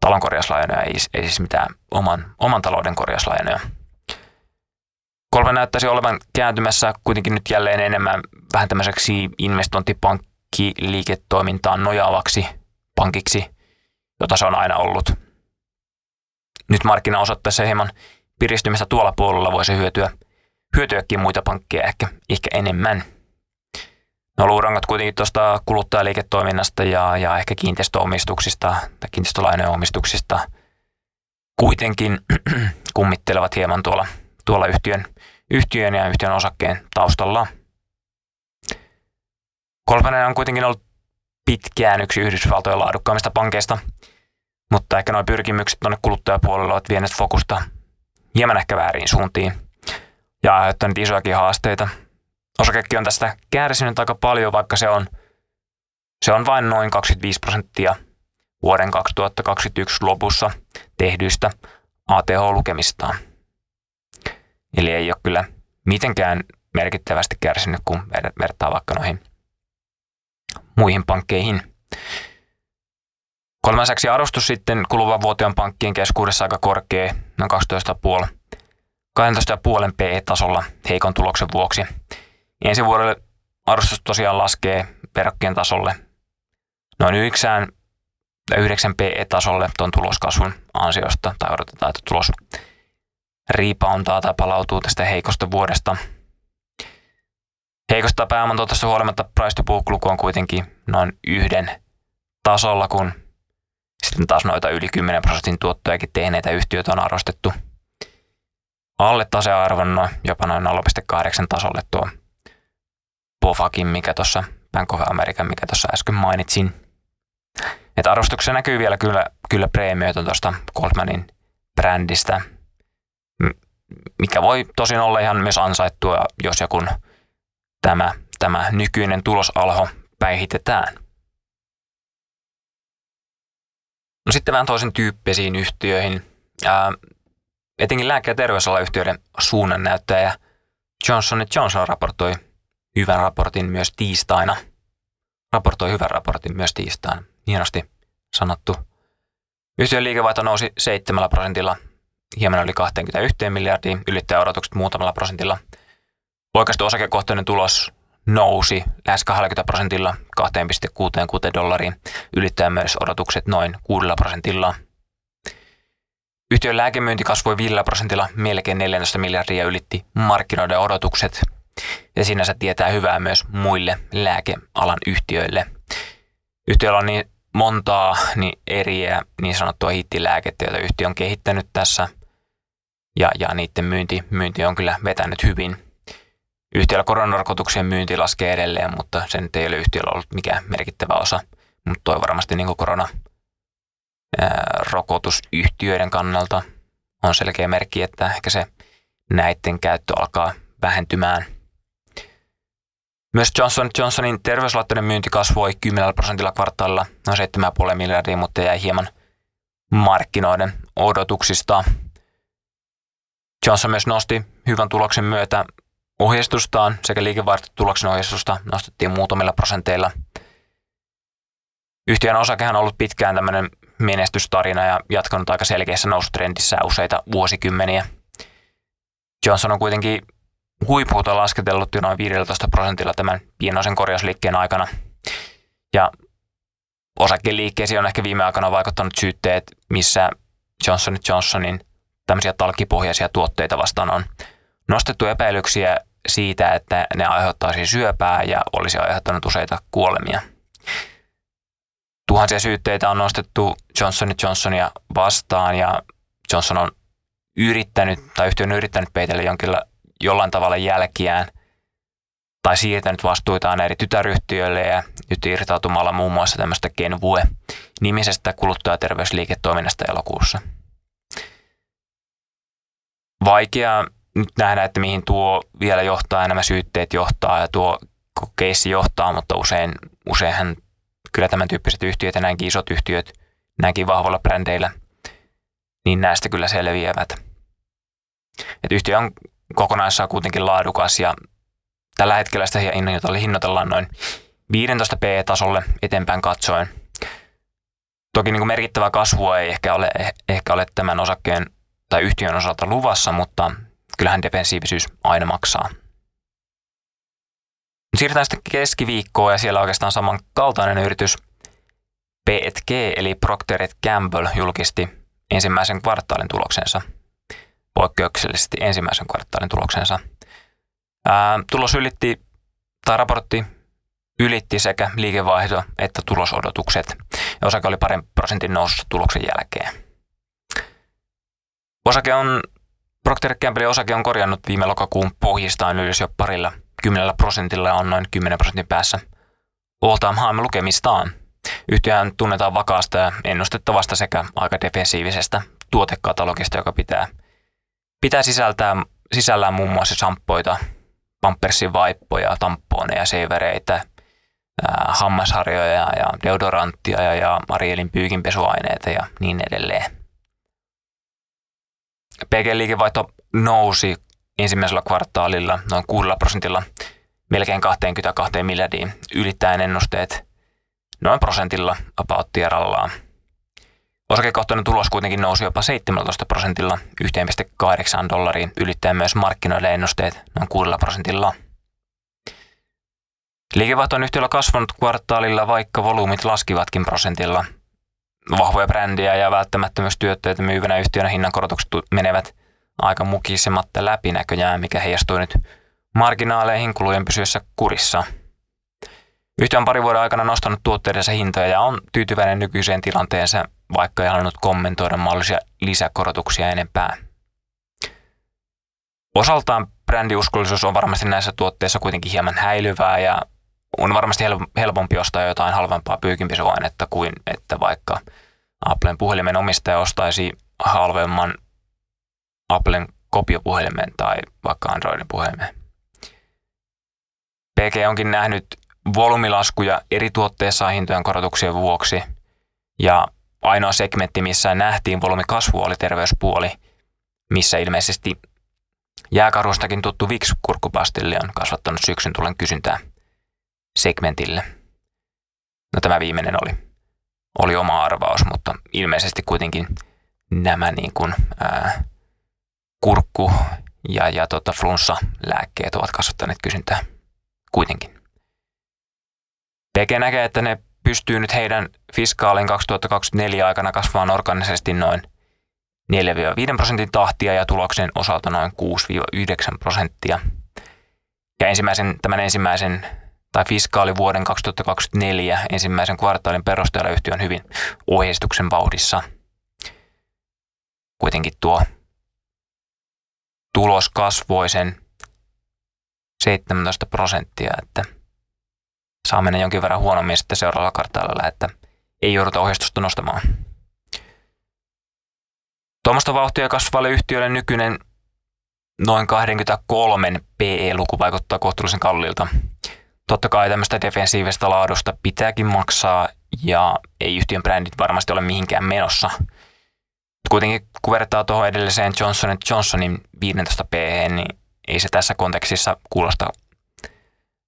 talon korjauslainoja, ei, ei siis mitään oman, oman talouden korjauslainoja. Kolme näyttäisi olevan kääntymässä kuitenkin nyt jälleen enemmän vähän tämmöiseksi investointipankkiliiketoimintaan nojaavaksi pankiksi, jota se on aina ollut. Nyt markkina osoittaessa hieman piristymistä tuolla puolella voisi hyötyä, hyötyäkin muita pankkeja ehkä, ehkä enemmän. No luurangot kuitenkin tuosta kuluttajaliiketoiminnasta ja, ja ehkä kiinteistöomistuksista tai kiinteistölainojen omistuksista kuitenkin kummittelevat hieman tuolla, tuolla yhtiön, yhtiön ja yhtiön osakkeen taustalla. Kolmannen on kuitenkin ollut pitkään yksi Yhdysvaltojen laadukkaimmista pankeista, mutta ehkä nuo pyrkimykset tuonne kuluttajapuolelle ovat vieneet fokusta hieman ehkä väärin suuntiin ja aiheuttaneet isojakin haasteita. Osakekin on tästä kärsinyt aika paljon, vaikka se on, se on vain noin 25 prosenttia vuoden 2021 lopussa tehdyistä ATH-lukemistaan. Eli ei ole kyllä mitenkään merkittävästi kärsinyt, kun vertaa vaikka noihin muihin pankkeihin. Kolmanneksi arvostus sitten kuluvan vuoteen pankkien keskuudessa aika korkea, noin 12,5 12,5 PE-tasolla heikon tuloksen vuoksi. Ensi vuodelle arvostus tosiaan laskee verrokkien tasolle noin 9, 9 PE-tasolle tuon tuloskasvun ansiosta, tai odotetaan, että tulos riipauntaa tai palautuu tästä heikosta vuodesta. Heikosta pääoman huolimatta price to book on kuitenkin noin yhden tasolla, kun sitten taas noita yli 10 prosentin tuottojakin tehneitä yhtiöitä on arvostettu alle tasearvon jopa noin 0,8 tasolle tuo Pofakin, mikä tuossa Bank of America, mikä tuossa äsken mainitsin. Että arvostuksessa näkyy vielä kyllä, kyllä preemioita tuosta Goldmanin brändistä, mikä voi tosin olla ihan myös ansaittua, jos ja kun tämä, tämä nykyinen tulosalho päihitetään. No sitten vähän toisen tyyppisiin yhtiöihin. Ää, etenkin lääke- ja terveysalan yhtiöiden suunnannäyttäjä Johnson Johnson raportoi hyvän raportin myös tiistaina. Raportoi hyvän raportin myös tiistaina. Hienosti sanottu. Yhtiön liikevaihto nousi 7 prosentilla, hieman yli 21 miljardia, ylittää odotukset muutamalla prosentilla. Oikaistu osakekohtainen tulos nousi lähes 20 prosentilla 2,66 dollariin, ylittää myös odotukset noin 6 prosentilla. Yhtiön lääkemyynti kasvoi 5 prosentilla melkein 14 miljardia ja ylitti markkinoiden odotukset. Ja sinänsä tietää hyvää myös muille lääkealan yhtiöille. Yhtiöllä on niin montaa niin eriä niin sanottua hittilääkettä, joita yhtiö on kehittänyt tässä. Ja, ja niiden myynti, myynti on kyllä vetänyt hyvin. Yhtiöllä koronarkotuksien myynti laskee edelleen, mutta sen ei ole yhtiöllä ollut mikään merkittävä osa. Mutta toi varmasti niin korona rokotusyhtiöiden kannalta on selkeä merkki, että ehkä se näiden käyttö alkaa vähentymään. Myös Johnson Johnsonin terveyslaitteiden myynti kasvoi 10 prosentilla kvartaalilla noin 7,5 miljardia, mutta jäi hieman markkinoiden odotuksista. Johnson myös nosti hyvän tuloksen myötä ohjeistustaan sekä liikevaihtotuloksen ohjeistusta nostettiin muutamilla prosenteilla. Yhtiön osakehan on ollut pitkään tämmöinen menestystarina ja jatkanut aika selkeässä noustrendissä useita vuosikymmeniä. Johnson on kuitenkin huippuuta lasketellut jo noin 15 prosentilla tämän pienoisen korjausliikkeen aikana. Ja osakeliikkeisiin on ehkä viime aikoina vaikuttanut syytteet, missä Johnson Johnsonin tämmöisiä talkipohjaisia tuotteita vastaan on nostettu epäilyksiä siitä, että ne aiheuttaisi syöpää ja olisi aiheuttanut useita kuolemia. Tuhansia syytteitä on nostettu Johnson Johnsonia vastaan ja Johnson on yrittänyt, tai yhtiö on yrittänyt peitellä jonkinla, jollain tavalla jälkiään tai siirtänyt vastuitaan eri tytäryhtiöille ja nyt irtautumalla muun muassa tämmöistä Genvue-nimisestä kuluttajaterveysliiketoiminnasta elokuussa. Vaikea nyt nähdä, että mihin tuo vielä johtaa, nämä syytteet johtaa ja tuo keissi johtaa, mutta usein, useinhan kyllä tämän tyyppiset yhtiöt ja näinkin isot yhtiöt näinkin vahvoilla brändeillä, niin näistä kyllä selviävät. Et yhtiö on kokonaissaan kuitenkin laadukas ja tällä hetkellä sitä hinnoitellaan noin 15 P-tasolle eteenpäin katsoen. Toki niin kuin merkittävää kasvua ei ehkä ole, ehkä ole tämän osakkeen tai yhtiön osalta luvassa, mutta kyllähän defensiivisyys aina maksaa. Siirrytään sitten keskiviikkoon ja siellä oikeastaan samankaltainen yritys P&G eli Procter Gamble julkisti ensimmäisen kvartaalin tuloksensa, poikkeuksellisesti ensimmäisen kvartaalin tuloksensa. Ää, tulos ylitti, tai raportti ylitti sekä liikevaihto että tulosodotukset, ja osake oli parin prosentin nousussa tuloksen jälkeen. Osake on, Procter Gamble osake on korjannut viime lokakuun pohjistaan ylös jo parilla kymmenellä prosentilla on noin 10 prosentin päässä all time lukemistaan. Yhtiöhän tunnetaan vakaasta ja ennustettavasta sekä aika defensiivisestä tuotekatalogista, joka pitää, pitää sisältää, sisällään muun muassa samppoita, pampersin vaippoja, tamponeja, seivereitä, hammasharjoja ja deodoranttia ja, ja Arielin pyykinpesuaineita ja niin edelleen. PG-liikevaihto nousi ensimmäisellä kvartaalilla noin 6 prosentilla melkein 22 miljardiin ylittäen ennusteet noin prosentilla about tierallaan. Osakekohtainen tulos kuitenkin nousi jopa 17 prosentilla 1,8 dollariin ylittäen myös markkinoille ennusteet noin 6 prosentilla. Liikevaihto on yhtiöllä kasvanut kvartaalilla, vaikka volyymit laskivatkin prosentilla. Vahvoja brändiä ja välttämättömyystyötteitä myyvänä yhtiönä hinnankorotukset menevät aika mukisematta läpi näköjään, mikä heijastuu nyt marginaaleihin kulujen pysyessä kurissa. Yhtiö on pari vuoden aikana nostanut tuotteidensa hintoja ja on tyytyväinen nykyiseen tilanteensa, vaikka ei halunnut kommentoida mahdollisia lisäkorotuksia enempää. Osaltaan brändiuskollisuus on varmasti näissä tuotteissa kuitenkin hieman häilyvää ja on varmasti helpompi ostaa jotain halvempaa pyykinpesuainetta kuin että vaikka Applen puhelimen omistaja ostaisi halvemman Applen kopiopuhelimen tai vaikka Androidin puhelimen. PG onkin nähnyt volyymilaskuja eri tuotteissa hintojen korotuksien vuoksi ja ainoa segmentti, missä nähtiin volyymikasvu oli terveyspuoli, missä ilmeisesti jääkarustakin tuttu Vicks-kurkkupastilli on kasvattanut syksyn tulen kysyntää segmentille. No tämä viimeinen oli, oli oma arvaus, mutta ilmeisesti kuitenkin nämä niin kuin, ää, kurkku ja, ja tota, flunssa-lääkkeet ovat kasvattaneet kysyntää kuitenkin. PG näkee, että ne pystyy nyt heidän fiskaalin 2024 aikana kasvamaan organisesti noin 4-5 prosentin tahtia ja tuloksen osalta noin 6-9 prosenttia. Ja ensimmäisen, tämän ensimmäisen tai fiskaalivuoden 2024 ensimmäisen kvartaalin perusteella yhtiö on hyvin ohjeistuksen vauhdissa. Kuitenkin tuo tulos kasvoi sen 17 prosenttia, että saa mennä jonkin verran huonommin sitten seuraavalla kartaalilla, että ei jouduta ohjeistusta nostamaan. Tuommoista vauhtia kasvavalle yhtiölle nykyinen noin 23 PE-luku vaikuttaa kohtuullisen kalliilta. Totta kai tämmöistä defensiivistä laadusta pitääkin maksaa ja ei yhtiön brändit varmasti ole mihinkään menossa – kuitenkin kun vertaa tuohon edelliseen Johnson Johnsonin 15 p niin ei se tässä kontekstissa kuulosta,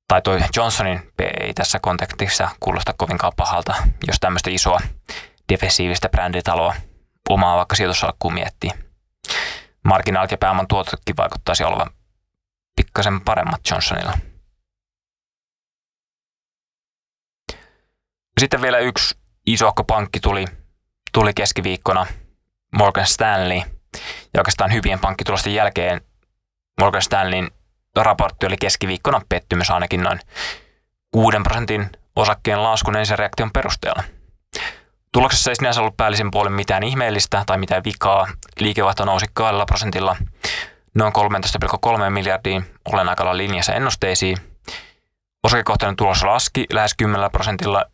tai toi Johnsonin P ei tässä kontekstissa kuulosta kovinkaan pahalta, jos tämmöistä isoa defensiivistä bränditaloa omaa vaikka sijoitusalkkuun miettii. Marginaalit ja pääoman tuototkin vaikuttaisi olevan pikkasen paremmat Johnsonilla. Sitten vielä yksi isohko pankki tuli, tuli keskiviikkona – Morgan Stanley. Ja oikeastaan hyvien pankkitulosten jälkeen Morgan Stanleyn raportti oli keskiviikkona pettymys ainakin noin 6 prosentin osakkeen laskun reaktion perusteella. Tuloksessa ei sinänsä ollut päällisin puolen mitään ihmeellistä tai mitään vikaa. Liikevaihto nousi 2 prosentilla noin 13,3 miljardiin, olen aika linjassa ennusteisiin. Osakekohtainen tulos laski lähes 10 prosentilla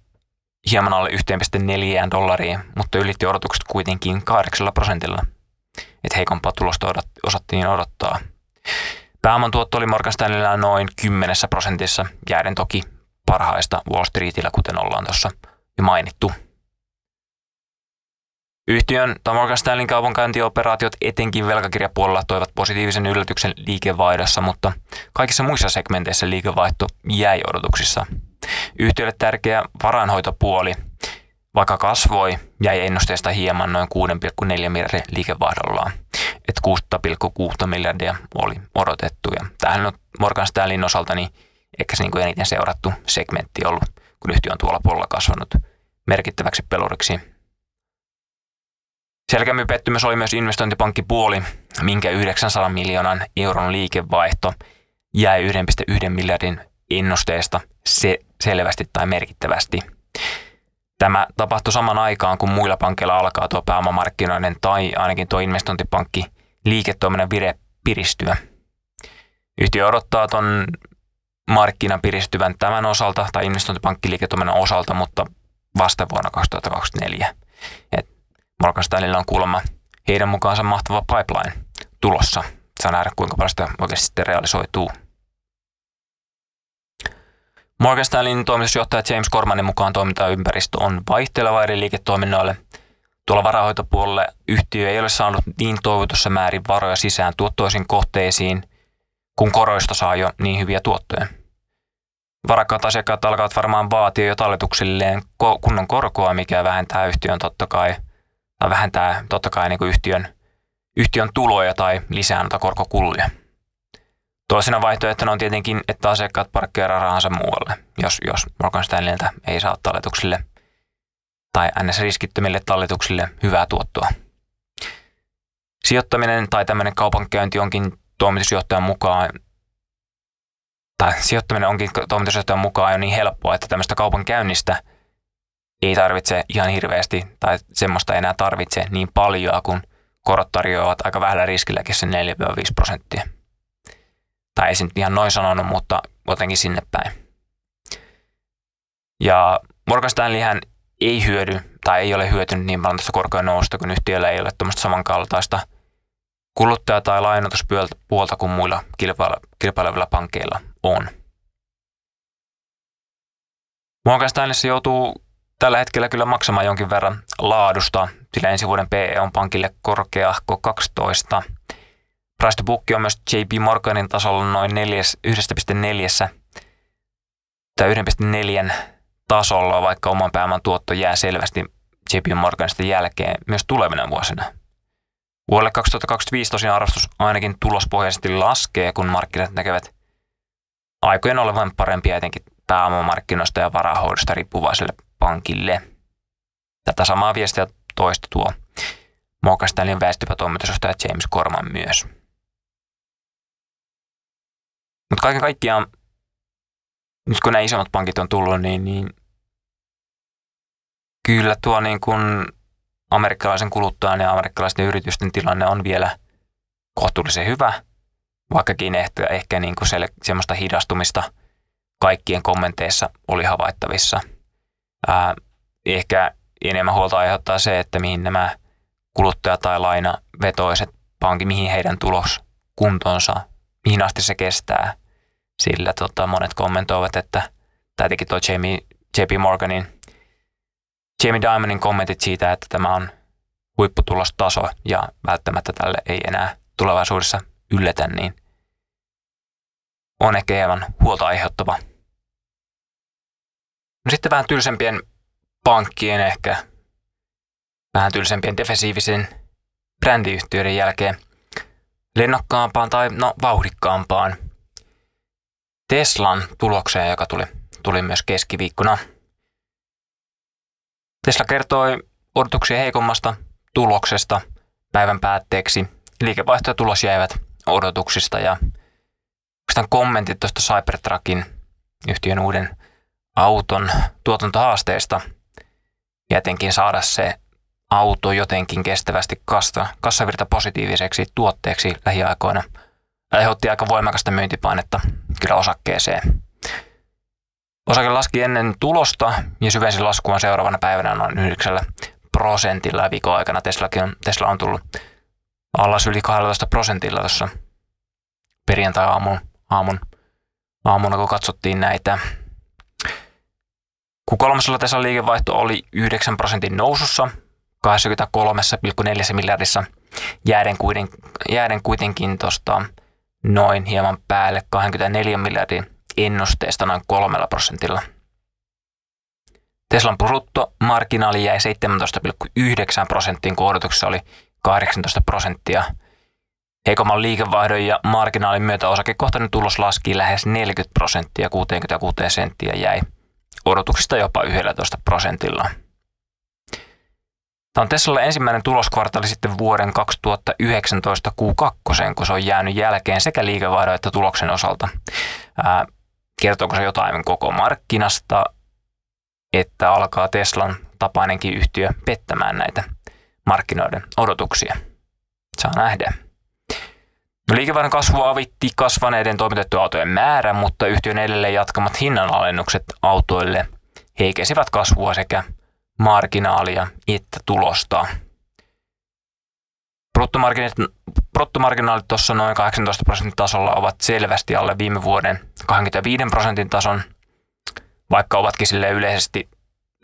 hieman alle 1,4 dollariin, mutta ylitti odotukset kuitenkin 8 prosentilla. Et heikompaa tulosta odot, osattiin odottaa. Pääoman tuotto oli Morgan Stanleylla noin 10 prosentissa, jääden toki parhaista Wall Streetillä, kuten ollaan tuossa jo mainittu. Yhtiön tai Morgan Stanleyn kaupankäyntioperaatiot etenkin velkakirjapuolella toivat positiivisen yllätyksen liikevaihdossa, mutta kaikissa muissa segmenteissä liikevaihto jäi odotuksissa. Yhtiölle tärkeä varainhoitopuoli, vaikka kasvoi, jäi ennusteesta hieman noin 6,4 miljardin liikevaihdollaan, että 6,6 miljardia oli odotettu. Ja tämähän on Morgan Stanleyn osalta niin ehkä se niin kuin eniten seurattu segmentti ollut, kun yhtiö on tuolla puolella kasvanut merkittäväksi peluriksi. Selkeämmin pettymys oli myös investointipankkipuoli, minkä 900 miljoonan euron liikevaihto jäi 1,1 miljardin ennusteesta. Se selvästi tai merkittävästi. Tämä tapahtui saman aikaan, kun muilla pankeilla alkaa tuo pääomamarkkinoiden tai ainakin tuo investointipankki liiketoiminnan vire piristyä. Yhtiö odottaa tuon markkinan piristyvän tämän osalta tai investointipankkiliiketoiminnan osalta, mutta vasta vuonna 2024. Et Morgan on kuulemma heidän mukaansa mahtava pipeline tulossa. Saa nähdä, kuinka paljon sitä oikeasti sitten realisoituu. Morgan Stanleyn toimitusjohtaja James Cormanin mukaan toimintaympäristö on vaihteleva eri liiketoiminnoille. Tuolla varahoitopuolelle yhtiö ei ole saanut niin toivotussa määrin varoja sisään tuottoisiin kohteisiin, kun koroista saa jo niin hyviä tuottoja. Varakkaat asiakkaat alkavat varmaan vaatia jo talletuksilleen kunnon korkoa, mikä vähentää yhtiön totta kai – tai vähentää totta kai niin kuin yhtiön, yhtiön tuloja tai lisää noita korkokuluja. Toisena vaihtoehtona on tietenkin, että asiakkaat parkkeeraa rahansa muualle, jos, jos Morgan Stanleyltä ei saa talletuksille tai NS-riskittömille talletuksille hyvää tuottoa. Sijoittaminen tai tämmöinen kaupankäynti onkin toimitusjohtajan mukaan tai sijoittaminen onkin toimitusjohtajan mukaan jo niin helppoa, että tämmöistä kaupankäynnistä – ei tarvitse ihan hirveästi tai semmoista enää tarvitse niin paljon, kun korot tarjoavat aika vähällä riskilläkin se 4-5 prosenttia. Tai ei se nyt ihan noin sanonut, mutta jotenkin sinne päin. Ja Morgan Stanleyhän ei hyödy tai ei ole hyötynyt niin paljon tästä korkojen nousta, kun yhtiöllä ei ole tämmöistä samankaltaista kuluttaja- tai lainotuspuolta kuin muilla kilpailevilla pankeilla on. Morgan Stanleyssa joutuu tällä hetkellä kyllä maksamaan jonkin verran laadusta, sillä ensi vuoden PE on pankille korkeahko 12. Price to book on myös JP Morganin tasolla noin 1,4 tai 1,4 tasolla, vaikka oman pääoman tuotto jää selvästi JP Morganista jälkeen myös tulevina vuosina. Vuodelle 2025 tosiaan arvostus ainakin tulospohjaisesti laskee, kun markkinat näkevät aikojen olevan parempia etenkin pääomamarkkinoista ja varahoidosta riippuvaisille pankille. Tätä samaa viestiä toista tuo Morgan Stanleyn väistyvä toimitusjohtaja James Corman myös. Mutta kaiken kaikkiaan, nyt kun nämä isommat pankit on tullut, niin, niin kyllä tuo niin kuin amerikkalaisen kuluttajan ja amerikkalaisten yritysten tilanne on vielä kohtuullisen hyvä, vaikkakin ehkä, ehkä niin kuin semmoista hidastumista kaikkien kommenteissa oli havaittavissa – Ää, ehkä enemmän huolta aiheuttaa se, että mihin nämä kuluttaja- tai lainavetoiset pankit, mihin heidän tulos kuntonsa, mihin asti se kestää. Sillä tota, monet kommentoivat, että tai teki tuo Jamie, JP Morganin, Jamie Diamondin kommentit siitä, että tämä on huipputulostaso ja välttämättä tälle ei enää tulevaisuudessa yllätä, niin on ehkä hieman huolta aiheuttava No sitten vähän tylsempien pankkien ehkä, vähän tylsempien defensiivisen brändiyhtiöiden jälkeen lennokkaampaan tai no vauhdikkaampaan Teslan tulokseen, joka tuli, tuli myös keskiviikkona. Tesla kertoi odotuksia heikommasta tuloksesta päivän päätteeksi. Liikevaihto ja tulos jäivät odotuksista ja kommentit tuosta Cybertruckin yhtiön uuden auton tuotantohaasteista ja saada se auto jotenkin kestävästi kasta, kassavirta positiiviseksi tuotteeksi lähiaikoina aiheutti aika voimakasta myyntipainetta kyllä osakkeeseen. Osake laski ennen tulosta ja syvensi laskua seuraavana päivänä noin 9 prosentilla viikon aikana. Teslakin on, Tesla on tullut alas yli 12 prosentilla tuossa perjantai-aamun aamun, aamuna, kun katsottiin näitä. Kun kolmasella Tesla liikevaihto oli 9 prosentin nousussa 83,4 miljardissa, jääden, kuiten, jääden kuitenkin tuosta noin hieman päälle 24 miljardin ennusteesta noin kolmella prosentilla. Teslan bruttomarginaali jäi 17,9 prosenttiin, kun odotuksessa oli 18 prosenttia. Heikomman liikevaihdon ja marginaalin myötä osakekohtainen tulos laski lähes 40 prosenttia, 66 senttiä jäi odotuksista jopa 11 prosentilla. Tämä on Teslalle ensimmäinen tuloskvartaali sitten vuoden 2019 Q2, kun se on jäänyt jälkeen sekä liikevaihdon että tuloksen osalta. Ää, kertooko se jotain koko markkinasta, että alkaa Teslan tapainenkin yhtiö pettämään näitä markkinoiden odotuksia? Saa nähdä. No, liikevaihdon kasvu avitti kasvaneiden toimitettujen autojen määrä, mutta yhtiön edelleen jatkamat hinnanalennukset autoille heikesivät kasvua sekä marginaalia että tulosta. Bruttomarginaalit tuossa noin 18 prosentin tasolla ovat selvästi alle viime vuoden 25 prosentin tason, vaikka ovatkin sille yleisesti,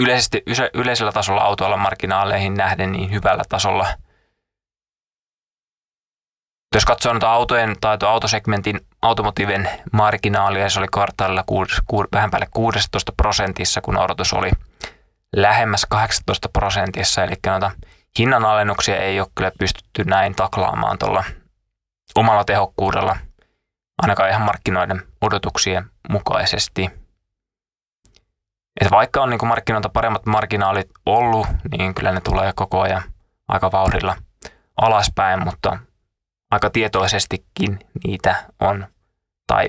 yleisesti yleisellä tasolla autoilla marginaaleihin nähden niin hyvällä tasolla. Jos katsoo noita autojen tai autosegmentin automotiiven marginaalia, se oli kvartaalilla vähän päälle 16 prosentissa, kun odotus oli lähemmäs 18 prosentissa, eli noita hinnanalennuksia ei ole kyllä pystytty näin taklaamaan tuolla omalla tehokkuudella, ainakaan ihan markkinoiden odotuksien mukaisesti. Et vaikka on niin markkinoilta paremmat marginaalit ollut, niin kyllä ne tulee koko ajan aika vauhdilla alaspäin, mutta aika tietoisestikin niitä on, tai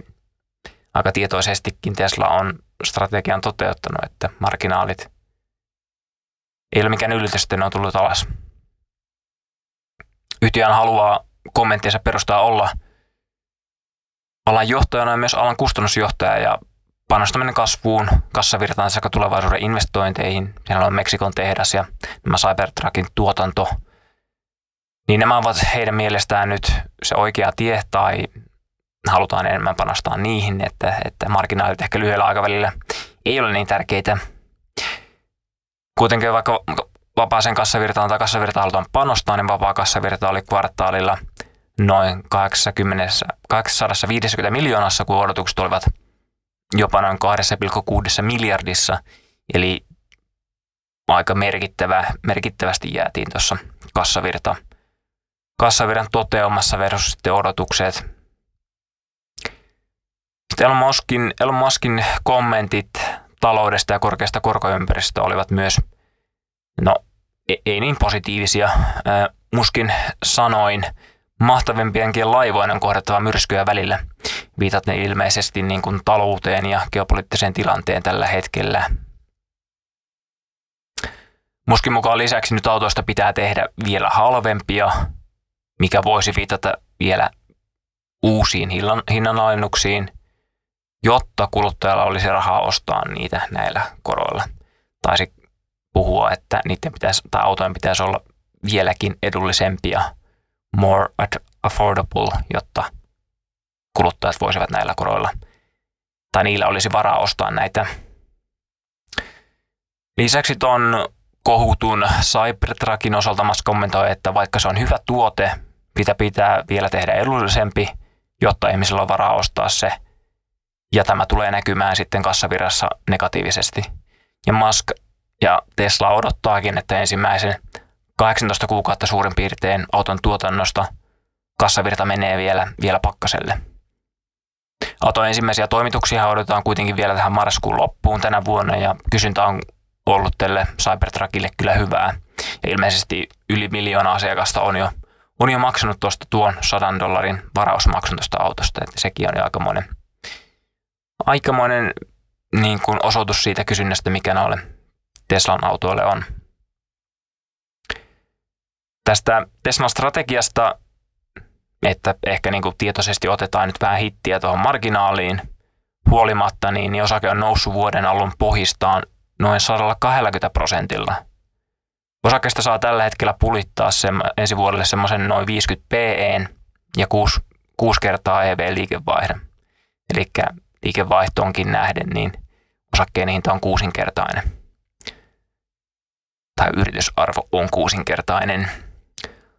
aika tietoisestikin Tesla on strategian toteuttanut, että marginaalit ei ole mikään yllätys, että ne on tullut alas. Yhtiön haluaa kommenttinsa perustaa olla alan johtajana ja myös alan kustannusjohtaja ja panostaminen kasvuun, kassavirtaan sekä tulevaisuuden investointeihin. Siellä on Meksikon tehdas ja nämä Cybertruckin tuotanto. Niin nämä ovat heidän mielestään nyt se oikea tie tai halutaan enemmän panostaa niihin, että, että marginaalit ehkä lyhyellä aikavälillä ei ole niin tärkeitä. Kuitenkin vaikka vapaaseen kassavirtaan tai kassavirtaan halutaan panostaa, niin vapaa kassavirta oli kvartaalilla noin 80, 850 miljoonassa, kun odotukset olivat jopa noin 2,6 miljardissa. Eli aika merkittävä, merkittävästi jäätiin tuossa kassavirta, kassavirran toteumassa versus sitten odotukset. Sitten Elon Muskin, Elon Muskin kommentit taloudesta ja korkeasta korkoympäristöstä olivat myös, no ei, ei niin positiivisia. Muskin sanoin, mahtavimpienkin laivoinen kohdattava myrskyjä välillä. Viitat ne ilmeisesti niin kuin talouteen ja geopoliittiseen tilanteen tällä hetkellä. Muskin mukaan lisäksi nyt autoista pitää tehdä vielä halvempia, mikä voisi viitata vielä uusiin hinnanalennuksiin – jotta kuluttajalla olisi rahaa ostaa niitä näillä koroilla. Taisi puhua, että niiden pitäisi, tai autojen pitäisi olla vieläkin edullisempia, more affordable, jotta kuluttajat voisivat näillä koroilla, tai niillä olisi varaa ostaa näitä. Lisäksi tuon kohutun Cybertruckin osalta Musk kommentoi, että vaikka se on hyvä tuote, pitää pitää vielä tehdä edullisempi, jotta ihmisillä on varaa ostaa se – ja tämä tulee näkymään sitten kassavirrassa negatiivisesti. Ja Musk ja Tesla odottaakin, että ensimmäisen 18 kuukautta suurin piirtein auton tuotannosta kassavirta menee vielä, vielä pakkaselle. Auton ensimmäisiä toimituksia odotetaan kuitenkin vielä tähän marraskuun loppuun tänä vuonna ja kysyntä on ollut tälle Cybertruckille kyllä hyvää. Ja ilmeisesti yli miljoona asiakasta on jo, on jo maksanut tuosta tuon 100 dollarin varausmaksun tuosta autosta, että sekin on jo aikamoinen aikamoinen niin kuin osoitus siitä kysynnästä, mikä näille Teslan autoille on. Tästä Teslan strategiasta, että ehkä niin kuin tietoisesti otetaan nyt vähän hittiä tuohon marginaaliin, huolimatta, niin, niin osake on noussut vuoden alun pohjistaan noin 120 prosentilla. Osakesta saa tällä hetkellä pulittaa se, ensi vuodelle semmoisen noin 50 PE ja 6, 6 kertaa EV-liikevaihdon. Eli liikevaihtoonkin nähden, niin osakkeen hinta on kuusinkertainen. Tai yritysarvo on kuusinkertainen.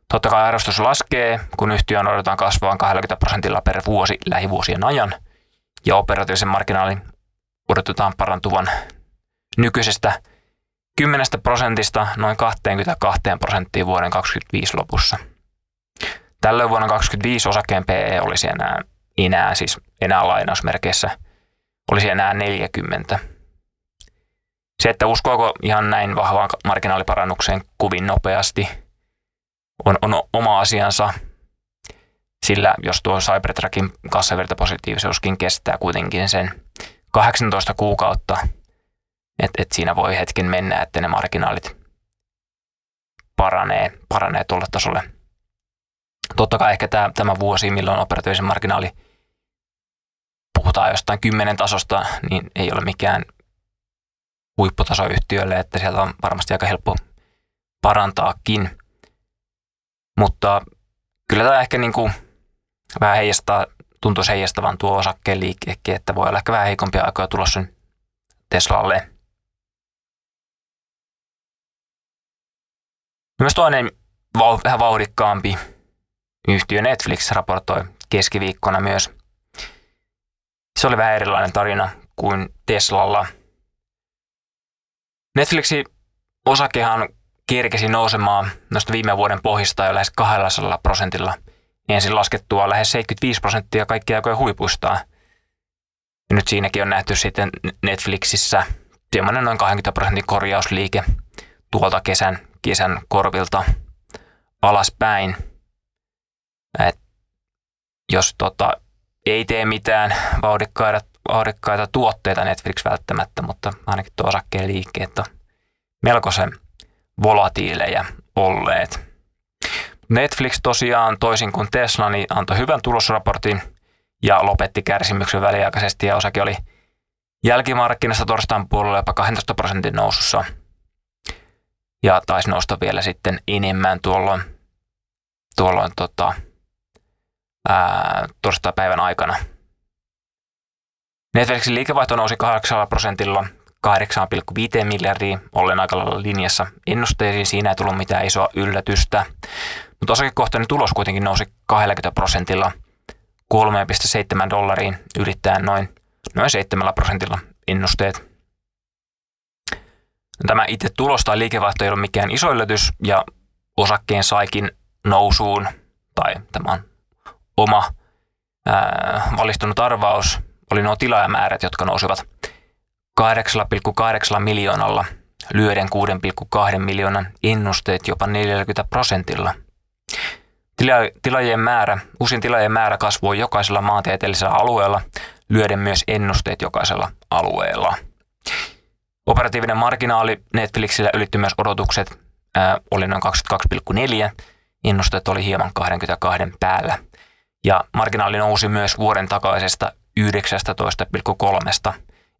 Totta kai arvostus laskee, kun yhtiön odotetaan kasvavan 20 prosentilla per vuosi lähivuosien ajan, ja operatiivisen marginaalin odotetaan parantuvan nykyisestä 10 prosentista noin 22 prosenttiin vuoden 2025 lopussa. Tällöin vuonna 2025 osakkeen PE olisi enää, enää, siis enää lainausmerkeissä, olisi enää 40. Se, että uskoako ihan näin vahvaan marginaaliparannukseen kuvin nopeasti, on, on oma asiansa, sillä jos tuo Cybertruckin kassavirtapositiivisuuskin kestää kuitenkin sen 18 kuukautta, että et siinä voi hetken mennä, että ne marginaalit paranee, paranee tuolle tasolle. Totta kai ehkä tämä, tämä vuosi, milloin operatiivisen marginaali puhutaan jostain kymmenen tasosta, niin ei ole mikään huipputaso yhtiölle, että sieltä on varmasti aika helppo parantaakin. Mutta kyllä tämä ehkä niin kuin vähän heijastaa, tuntuisi heijastavan tuo osakkeen liikkeekin, että voi olla ehkä vähän heikompia aikoja tulossa Teslalle. Myös toinen vähän vauhdikkaampi yhtiö Netflix raportoi keskiviikkona myös. Se oli vähän erilainen tarina kuin Teslalla. Netflixin osakehan kerkesi nousemaan noista viime vuoden pohjista jo lähes 200 prosentilla. Ensin laskettua lähes 75 prosenttia kaikkia aikojen huipuistaan. Ja nyt siinäkin on nähty sitten Netflixissä semmoinen noin 20 prosentin korjausliike tuolta kesän, kesän korvilta alaspäin. Et jos tota, ei tee mitään vauhdikkaita, vauhdikkaita tuotteita Netflix välttämättä, mutta ainakin tuo osakkeen liikkeet on melkoisen volatiileja olleet. Netflix tosiaan toisin kuin Tesla niin antoi hyvän tulosraportin ja lopetti kärsimyksen väliaikaisesti ja osake oli jälkimarkkinassa torstain puolella jopa 12 prosentin nousussa ja taisi nousta vielä sitten enemmän tuolloin, tuolloin tota, torstai-päivän aikana. Netflixin liikevaihto nousi 8 prosentilla 8,5 miljardia, ollen aika lailla linjassa ennusteisiin. Siinä ei tullut mitään isoa yllätystä. Mutta osakekohtainen tulos kuitenkin nousi 20 prosentilla 3,7 dollariin ylittäen noin, noin 7 prosentilla ennusteet. Tämä itse tulos tai liikevaihto ei ole mikään iso yllätys ja osakkeen saikin nousuun, tai tämä on oma ää, valistunut arvaus, oli nuo tilaajamäärät, jotka nousivat 8,8 miljoonalla lyöden 6,2 miljoonan ennusteet jopa 40 prosentilla. Tila- tilaajien määrä, uusien tilaajien määrä kasvoi jokaisella maantieteellisellä alueella, lyöden myös ennusteet jokaisella alueella. Operatiivinen marginaali Netflixillä ylitti myös odotukset, ää, oli noin 22,4, ennusteet oli hieman 22 päällä. Ja marginaali nousi myös vuoden takaisesta 19,3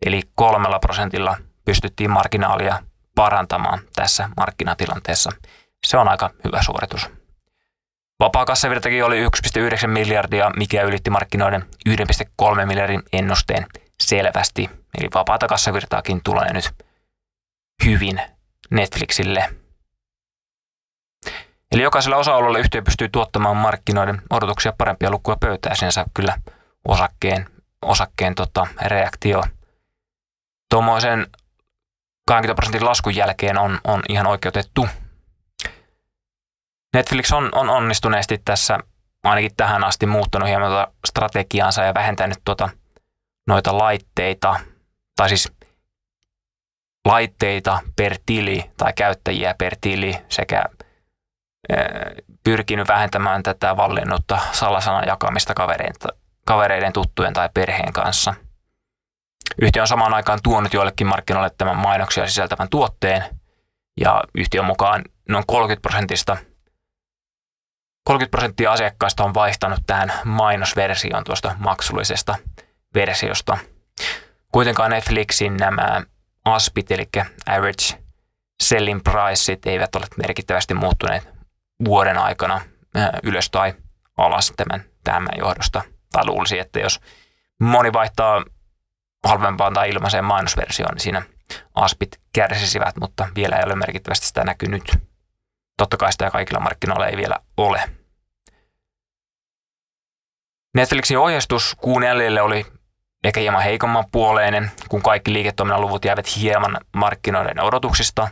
Eli kolmella prosentilla pystyttiin marginaalia parantamaan tässä markkinatilanteessa. Se on aika hyvä suoritus. Vapaa oli 1,9 miljardia, mikä ylitti markkinoiden 1,3 miljardin ennusteen selvästi. Eli vapaata kassavirtaakin tulee nyt hyvin Netflixille. Eli jokaisella osa-alueella yhtiö pystyy tuottamaan markkinoiden odotuksia parempia lukuja pöytään. Sinänsä kyllä osakkeen, osakkeen tota, reaktio – tuommoisen 20 prosentin laskun jälkeen on, on ihan oikeutettu. Netflix on, on onnistuneesti tässä ainakin tähän asti muuttanut hieman tuota strategiaansa ja vähentänyt tuota, noita laitteita, tai siis laitteita per tili tai käyttäjiä per tili sekä pyrkinyt vähentämään tätä vallinnutta salasanan jakamista kavereiden, kavereiden, tuttujen tai perheen kanssa – Yhtiö on samaan aikaan tuonut joillekin markkinoille tämän mainoksia sisältävän tuotteen ja yhtiön mukaan noin 30 prosentista 30 prosenttia asiakkaista on vaihtanut tähän mainosversioon tuosta maksullisesta versiosta. Kuitenkaan Netflixin nämä ASPit, eli Average Selling Priceit, eivät ole merkittävästi muuttuneet vuoden aikana ylös tai alas tämän, tämän johdosta. Tai luulisi, että jos moni vaihtaa halvempaan tai ilmaiseen mainosversioon, niin siinä aspit kärsisivät, mutta vielä ei ole merkittävästi sitä näkynyt. Totta kai sitä kaikilla markkinoilla ei vielä ole. Netflixin ohjeistus jäljelle oli ehkä hieman heikomman puoleinen, kun kaikki liiketoiminnan luvut jäävät hieman markkinoiden odotuksista.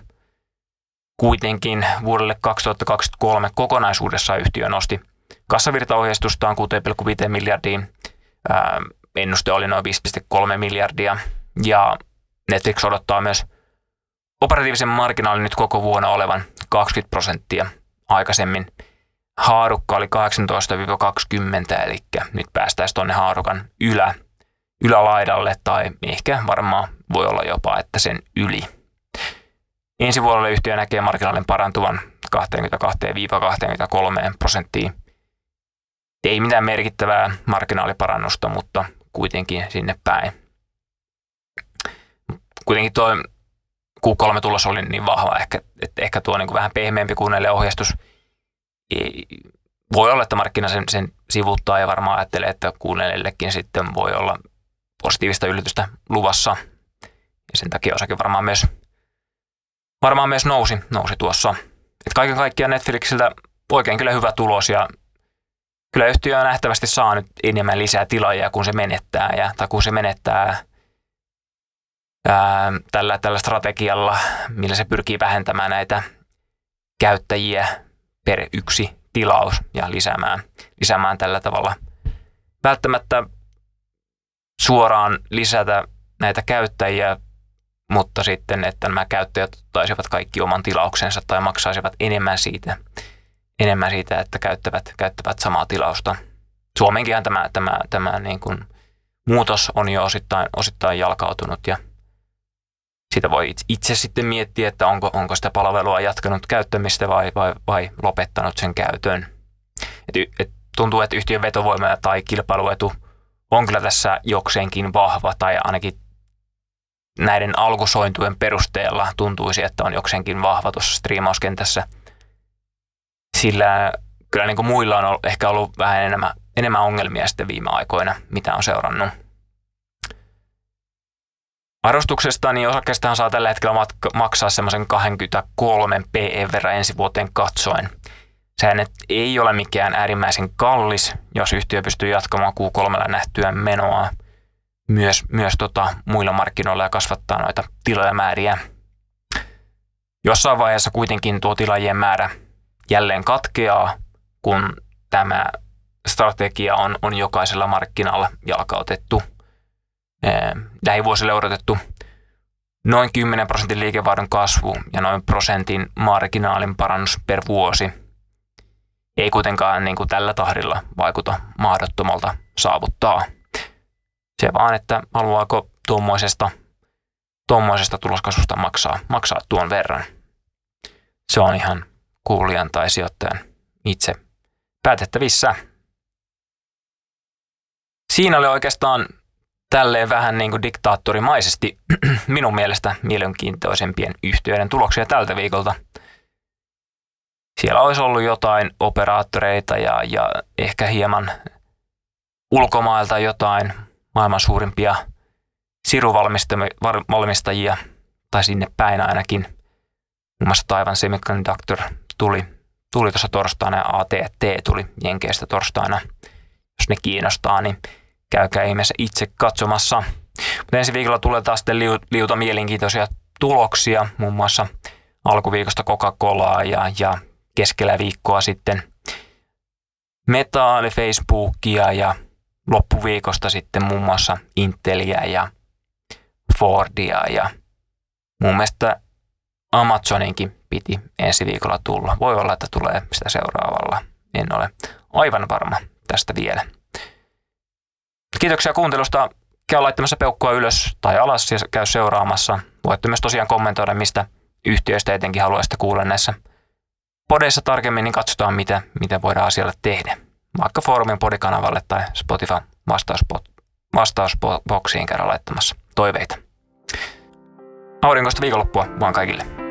Kuitenkin vuodelle 2023 kokonaisuudessaan yhtiö nosti kassavirtaohjeistustaan 6,5 miljardiin. ennuste oli noin 5,3 miljardia ja Netflix odottaa myös operatiivisen marginaalin nyt koko vuonna olevan 20 prosenttia aikaisemmin. Haarukka oli 18-20, eli nyt päästäisiin tuonne haarukan ylä, ylälaidalle tai ehkä varmaan voi olla jopa, että sen yli. Ensi vuodelle yhtiö näkee marginaalin parantuvan 22-23 prosenttiin. Ei mitään merkittävää marginaaliparannusta, mutta kuitenkin sinne päin kuitenkin tuo Q3 tulos oli niin vahva, ehkä, että ehkä tuo niin vähän pehmeämpi kuunnelle ohjeistus voi olla, että markkina sen, sen sivuttaa ja varmaan ajattelee, että kuunnellekin sitten voi olla positiivista yllätystä luvassa. Ja sen takia osakin varmaan myös, varmaan myös nousi, nousi tuossa. Et kaiken kaikkiaan Netflixiltä oikein kyllä hyvä tulos ja kyllä yhtiö nähtävästi saa nyt enemmän lisää tilaajia, kun se menettää. Ja, tai kun se menettää ää, tällä, tällä strategialla, millä se pyrkii vähentämään näitä käyttäjiä per yksi tilaus ja lisäämään, lisäämään tällä tavalla. Välttämättä suoraan lisätä näitä käyttäjiä, mutta sitten, että nämä käyttäjät ottaisivat kaikki oman tilauksensa tai maksaisivat enemmän siitä, enemmän siitä että käyttävät, käyttävät samaa tilausta. Suomenkin tämä, tämä, tämä niin kuin muutos on jo osittain, osittain jalkautunut ja – sitä voi itse sitten miettiä, että onko, onko sitä palvelua jatkanut käyttämistä vai, vai, vai lopettanut sen käytön. Et, et tuntuu, että yhtiön vetovoima tai kilpailuetu on kyllä tässä jokseenkin vahva tai ainakin näiden alkusointujen perusteella tuntuisi, että on jokseenkin vahva tuossa striimauskentässä. Sillä kyllä niin kuin muilla on ollut, ehkä ollut vähän enemmän, enemmän ongelmia sitten viime aikoina, mitä on seurannut. Arvostuksesta niin osakkeestahan saa tällä hetkellä matka- maksaa semmoisen 23 PE verran ensi vuoteen katsoen. Sehän ei ole mikään äärimmäisen kallis, jos yhtiö pystyy jatkamaan Q3 nähtyä menoa myös, myös tota, muilla markkinoilla ja kasvattaa noita tiloja määriä. Jossain vaiheessa kuitenkin tuo tilajien määrä jälleen katkeaa, kun tämä strategia on, on jokaisella markkinalla jalkautettu – lähivuosille odotettu noin 10 prosentin liikevaihdon kasvu ja noin prosentin marginaalin parannus per vuosi ei kuitenkaan niin kuin tällä tahdilla vaikuta mahdottomalta saavuttaa. Se vaan, että haluaako tuommoisesta, tuommoisesta tuloskasvusta maksaa, maksaa tuon verran. Se on ihan kuulijan tai sijoittajan itse päätettävissä. Siinä oli oikeastaan tälleen vähän niin kuin diktaattorimaisesti minun mielestä mielenkiintoisempien yhtiöiden tuloksia tältä viikolta. Siellä olisi ollut jotain operaattoreita ja, ja ehkä hieman ulkomailta jotain maailman suurimpia siruvalmistajia, tai sinne päin ainakin. Muun muassa Taivan Semiconductor tuli, tuli tuossa torstaina ja ATT tuli Jenkeistä torstaina. Jos ne kiinnostaa, niin käykää ihmeessä itse katsomassa. Mutta ensi viikolla tulee taas sitten liuta mielenkiintoisia tuloksia, muun muassa alkuviikosta Coca-Colaa ja, ja keskellä viikkoa sitten Metaa eli Facebookia ja loppuviikosta sitten muun muassa Intelia ja Fordia ja mun mielestä Amazoninkin piti ensi viikolla tulla. Voi olla, että tulee sitä seuraavalla. En ole aivan varma tästä vielä. Kiitoksia kuuntelusta. Käy laittamassa peukkua ylös tai alas ja käy seuraamassa. Voitte myös tosiaan kommentoida, mistä yhtiöistä etenkin haluaisitte kuulla näissä podeissa tarkemmin, niin katsotaan, mitä, mitä voidaan asialle tehdä. Vaikka foorumin podikanavalle tai Spotify vastauspot vastausboksiin käydä laittamassa toiveita. Aurinkoista viikonloppua vaan kaikille.